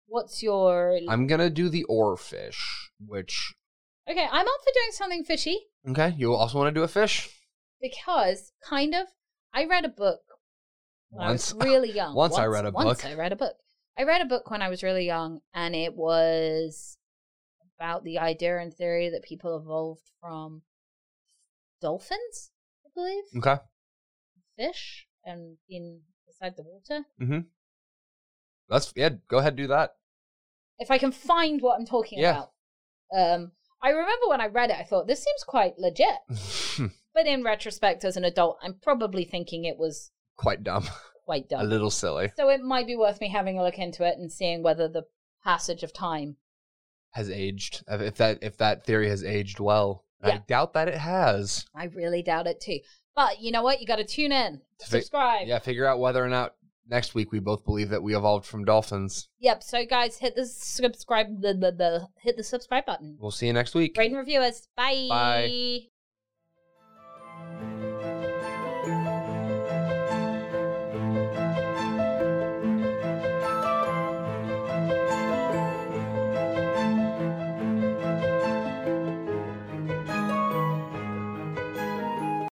[SPEAKER 1] What's your.
[SPEAKER 2] I'm gonna do the oarfish, which
[SPEAKER 1] Okay, I'm up for doing something fishy
[SPEAKER 2] okay. You also want to do a fish
[SPEAKER 1] because, kind of, I read a book when
[SPEAKER 2] once.
[SPEAKER 1] I was really young.
[SPEAKER 2] Once I read a
[SPEAKER 1] Once
[SPEAKER 2] book.
[SPEAKER 1] Once I read a book. I read a book when I was really young, and it was about the idea and theory that people evolved from dolphins, I believe,
[SPEAKER 2] okay.
[SPEAKER 1] fish, and in beside the water.
[SPEAKER 2] Let's yeah. Go ahead, and do that.
[SPEAKER 1] If I can find what I'm talking
[SPEAKER 2] Yeah.
[SPEAKER 1] about. Um, I remember when I read it, I thought this seems quite legit. But in retrospect, as an adult, I'm probably thinking it was
[SPEAKER 2] Quite dumb.
[SPEAKER 1] quite dumb.
[SPEAKER 2] A little silly.
[SPEAKER 1] So it might be worth me having a look into it and seeing whether the passage of time.
[SPEAKER 2] Has aged. If that if that theory has aged well, I doubt that it has.
[SPEAKER 1] I really doubt it too. But you know what? You got to tune in,
[SPEAKER 2] To fi-
[SPEAKER 1] subscribe.
[SPEAKER 2] Yeah, figure out whether or not next week we both believe that we evolved from dolphins.
[SPEAKER 1] Yep. So guys, hit the subscribe. The, the, hit the subscribe button.
[SPEAKER 2] We'll see you next week.
[SPEAKER 1] Rate and review us. Bye.
[SPEAKER 2] Bye.